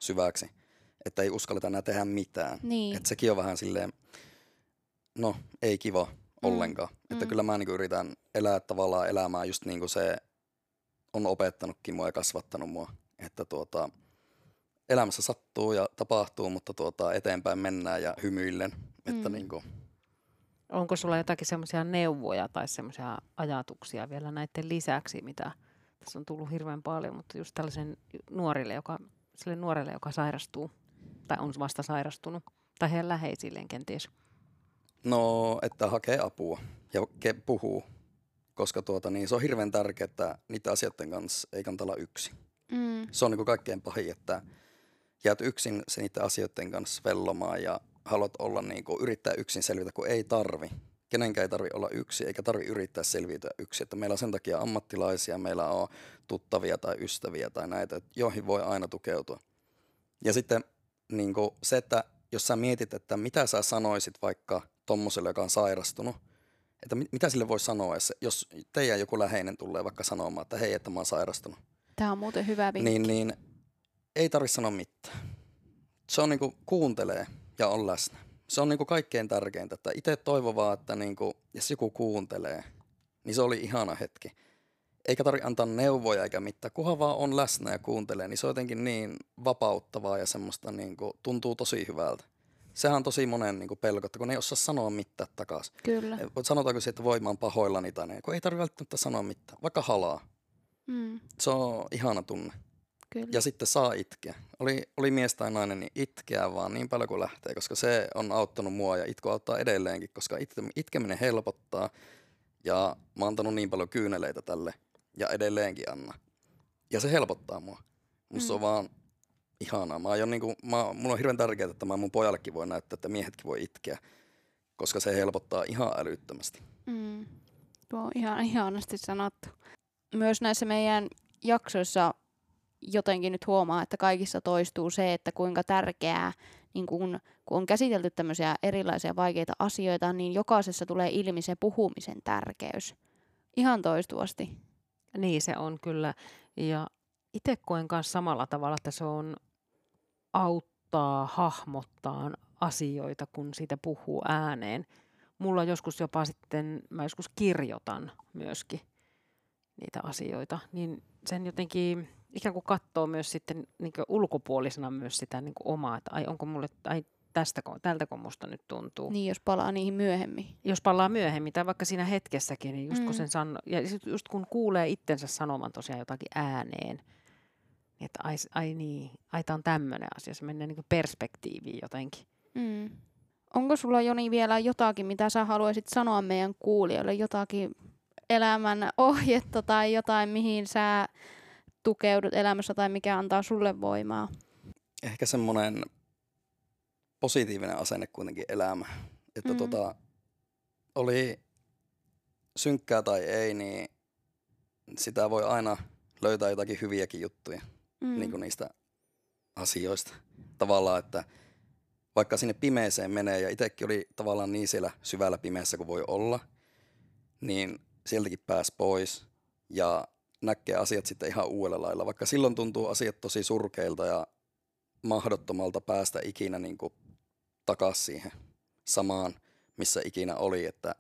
syväksi, että ei uskalleta enää tehdä mitään. Niin. Että sekin on vähän silleen, no ei kiva ollenkaan. Mm. Että Mm. kyllä mä niinku yritän elää tavallaan elämää just niin kuin se on opettanutkin mua ja kasvattanut mua. Että tuota, elämässä sattuu ja tapahtuu, mutta tuota, eteenpäin mennään ja hymyillen. Että Mm. niinku, Onko sulla jotakin semmoisia neuvoja tai semmoisia ajatuksia vielä näiden lisäksi, mitä tässä on tullut hirveän paljon, mutta just tällaisen nuorille, joka, sille nuorelle, joka sairastuu tai on vasta sairastunut, tai heidän läheisilleen kenties. No, että hakee apua ja ke- puhuu, koska tuota, niin se on hirveän tärkeää, että niiden asioiden kanssa ei kannata olla yksin. Mm. Se on niin kaikkein pahin, että jäät yksin se niiden asioiden kanssa vellomaan ja haluat olla niin kuin, yrittää yksin selvitä, kun ei tarvi. Kenenkään ei tarvi olla yksi, eikä tarvi yrittää selviytyä yksin. Että meillä on sen takia ammattilaisia, meillä on tuttavia tai ystäviä tai näitä, joihin voi aina tukeutua. Ja sitten niin kuin se, että jos sä mietit, että mitä sä sanoisit vaikka tommoselle, joka on sairastunut, että mit- mitä sille voi sanoa, jos- jos teidän joku läheinen tulee vaikka sanomaan, että hei, että mä oon sairastunut. Tämä on muuten hyvä vinkki. Niin, niin ei tarvitse sanoa mitään. Se on niinku kuuntelee ja on läsnä. Se on niinku kaikkein tärkeintä, että itse toivon vaan, että niinku, jos joku kuuntelee, niin se oli ihana hetki. Eikä tarvitse antaa neuvoja eikä mitään, kunhan vaan on läsnä ja kuuntelee, niin se on jotenkin niin vapauttavaa ja semmoista niinku, tuntuu tosi hyvältä. Sehän on tosi monen niinku pelko, että kun ne ei osaa sanoa mitään takaisin. Kyllä. Sanotaanko se, että voi mä oon pahoillani tai näin, kun ei tarvitse välttämättä sanoa mitään, vaikka halaa. Mm. Se on ihana tunne Kyllä. ja sitten saa itkeä. Oli, oli mies tai nainen, niin itkeä vaan niin paljon kuin lähtee, koska se on auttanut mua ja itku auttaa edelleenkin, koska itke, itkeminen helpottaa ja mä oon antanut niin paljon kyyneleitä tälle ja edelleenkin anna. Ja se helpottaa mua. Musta se on Mm. vaan ihanaa. Mä aion niinku, mä, mun on hirveän tärkeää, että mä mun pojallekin voi näyttää, että miehetkin voi itkeä, koska se helpottaa ihan älyttömästi. Mm. Tuo on ihan ihanasti sanottu. Myös näissä meidän jaksoissa jotenkin nyt huomaa, että kaikissa toistuu se, että kuinka tärkeää, niin kun, kun on käsitelty tämmöisiä erilaisia vaikeita asioita, niin jokaisessa tulee ilmi se puhumisen tärkeys. Ihan toistuvasti. Niin se on kyllä. Ja itse koen myös samalla tavalla, että se on auttaa hahmottaa asioita, kun siitä puhuu ääneen. Mulla joskus jopa sitten, mä joskus kirjoitan myöskin niitä asioita, niin sen jotenkin ikään kuin katsoo myös sitten niin ulkopuolisena myös sitä niin omaa, että ai onko mulle, ai tästä, tältäkö musta nyt tuntuu. Niin, jos palaa niihin myöhemmin. Jos palaa myöhemmin tai vaikka siinä hetkessäkin, niin just kun Mm. sen sano, ja just kun kuulee itsensä sanoman tosiaan jotakin ääneen, niin että ai, ai niin, ai on tämmöinen asia, se menee niin perspektiiviin jotenkin. Mm. Onko sulla Joni vielä jotakin, mitä sä haluaisit sanoa meidän kuulijoille? Jotakin elämän ohjetta tai jotain, mihin sä tukeudut elämässä tai mikä antaa sulle voimaa? ehkä semmoinen positiivinen asenne kuitenkin elämä. Että mm. tota, oli synkkää tai ei, niin sitä voi aina löytää jotakin hyviäkin juttuja Mm. niin kuin niistä asioista. Tavallaan, että vaikka sinne pimeeseen menee ja itsekin oli tavallaan niin siellä syvällä pimeässä kuin voi olla, niin sieltäkin pääsi pois ja näkee asiat sitten ihan uudella lailla. Vaikka silloin tuntuu asiat tosi surkeilta ja mahdottomalta päästä ikinä niin kuin takaisin siihen samaan, missä ikinä oli. Että,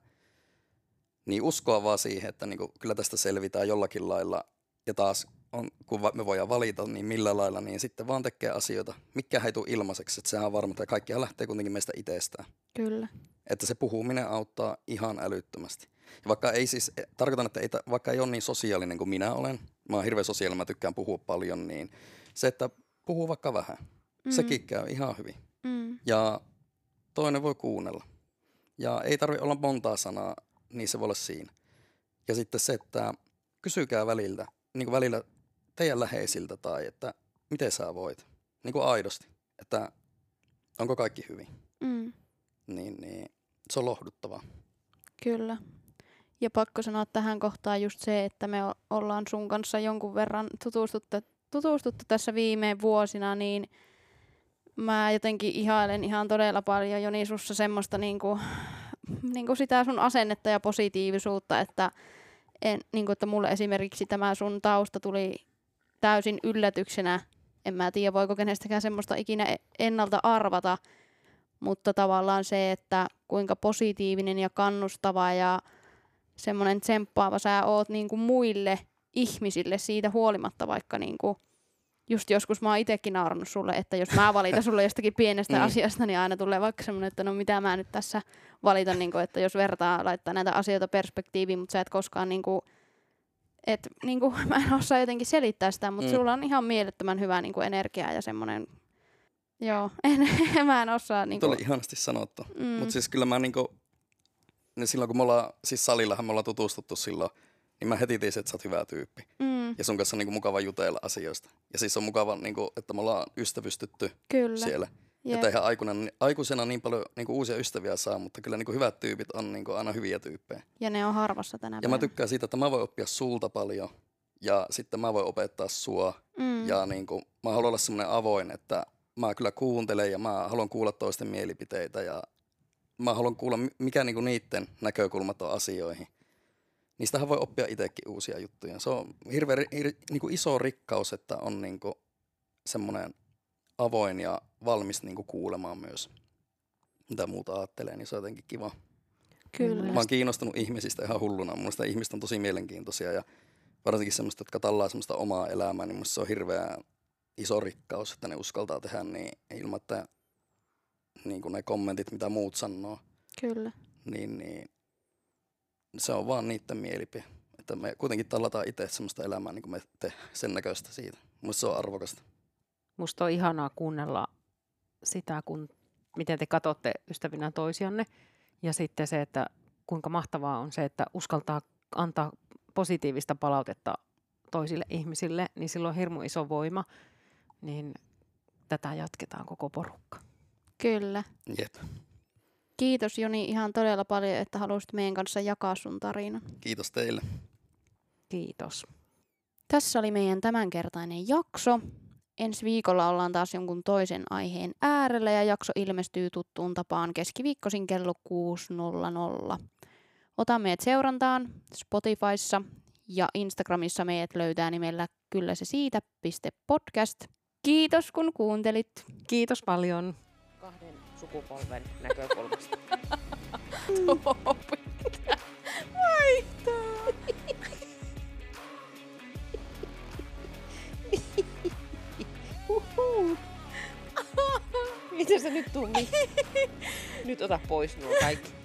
niin uskoa vaan siihen, että niin kuin, kyllä tästä selvitään jollakin lailla. Ja taas, on, kun me voidaan valita, niin millä lailla, niin sitten vaan tekee asioita. Mikä ei tule ilmaiseksi, että sehän on varma, että kaikkihan lähtee kuitenkin meistä itsestään. Kyllä. Että se puhuminen auttaa ihan älyttömästi. Ja vaikka ei siis, tarkoitan, että ei, vaikka ei ole niin sosiaalinen kuin minä olen, mä oon hirveän sosiaalinen, mä tykkään puhua paljon, niin se, että puhuu vaikka vähän, mm. sekin käy ihan hyvin. Mm. Ja toinen voi kuunnella. Ja ei tarvi olla montaa sanaa, niin se voi olla siinä. Ja sitten se, että kysykää välillä, niin kuin välillä teidän läheisiltä tai että miten sä voit. Niin kuin aidosti, että onko kaikki hyvin. Mm. Niin, niin se on lohduttavaa. Kyllä. Ja pakko sanoa tähän kohtaan just se, että me ollaan sun kanssa jonkun verran tutustuttu, tutustuttu tässä viime vuosina, niin mä jotenkin ihailen ihan todella paljon Joni sussa semmoista niinku, niinku sitä sun asennetta ja positiivisuutta, että, en, niinku, että mulle esimerkiksi tämä sun tausta tuli täysin yllätyksenä. En mä tiedä, voiko kenestäkään semmoista ikinä e- ennalta arvata, mutta tavallaan se, että kuinka positiivinen ja kannustava ja semmoinen tsemppaava sä oot niin kuin muille ihmisille siitä huolimatta, vaikka niin kuin just joskus mä oon itekin naurannut sulle, että jos mä valitan sulle jostakin pienestä Mm. <laughs> asiasta, niin aina tulee vaikka semmoinen, että no mitä mä nyt tässä valitan, niin kuin, että jos vertaa laittaa näitä asioita perspektiiviin, mutta sä et koskaan niin kuin, et, niin kuin, <laughs> mä en osaa jotenkin selittää sitä, mutta Mm. sulla on ihan mielettömän hyvä niin kuin energiaa ja semmoinen, joo, <laughs> en, mä en osaa niin kuin, oli ihanasti sanottu. mm, Mutta siis kyllä mä niinku, niin silloin kun me ollaan, siis salillahan me ollaan tutustuttu silloin, niin mä heti tiesin, että sä oot hyvä tyyppi. mm, Ja sun kanssa on niinku mukava jutella asioista. Ja siis on mukava, niinku, että me ollaan ystävystytty kyllä. siellä. Jep. Että eihän aikuina, aikuisena niin paljon niinku uusia ystäviä saa, mutta kyllä niinku hyvät tyypit on niinku aina hyviä tyyppejä. Ja ne on harvassa tänä Ja mä päivänä. tykkään siitä, että mä voin oppia sulta paljon ja sitten mä voin opettaa sua. mm. Ja niinku, mä haluan olla semmoinen avoin, että mä kyllä kuuntelen ja mä haluan kuulla toisten mielipiteitä ja mä haluan kuulla, mi- mikä niinku niiden näkökulmat on asioihin. Niistähän voi oppia itsekin uusia juttuja. Se on hirveän ri- niinku iso rikkaus, että on niinku semmoinen avoin ja valmis niinku kuulemaan myös, mitä muuta ajattelee, niin se on jotenkin kiva. Kyllä. Mä oon kiinnostunut ihmisistä ihan hulluna. Mun mielestä ihmiset on tosi mielenkiintoisia ja varsinkin semmoista, jotka tallaa semmoista omaa elämää, niin se on hirveä iso rikkaus, että ne uskaltaa tehdä niin ilman, että niin kuin ne kommentit, mitä muut sanoo, Kyllä. niin, niin se on vaan niiden mielipide. Että me kuitenkin tallataan itse semmoista elämää, niin kuin me te sen näköistä siitä. Musta se on arvokasta. Musta on ihanaa kuunnella sitä, kun, miten te katsotte ystävinä toisianne. Ja sitten se, että kuinka mahtavaa on se, että uskaltaa antaa positiivista palautetta toisille ihmisille, niin sillä on hirmu iso voima. Niin tätä jatketaan koko porukka. Kyllä. Jep. Kiitos Joni ihan todella paljon, että halusit meidän kanssa jakaa sun tarinan. Kiitos teille. Kiitos. Tässä oli meidän tämänkertainen jakso. Ensi viikolla ollaan taas jonkun toisen aiheen äärellä ja jakso ilmestyy tuttuun tapaan keskiviikkoisin kello 6.00. Ota meidät seurantaan Spotifyssa ja Instagramissa meidät löytää nimellä kyllä se siitä podcast. Kiitos kun kuuntelit. Kiitos paljon. Sukupolven näkökulmasta. Miten se nyt tummi? nyt ota pois nuo kaikki.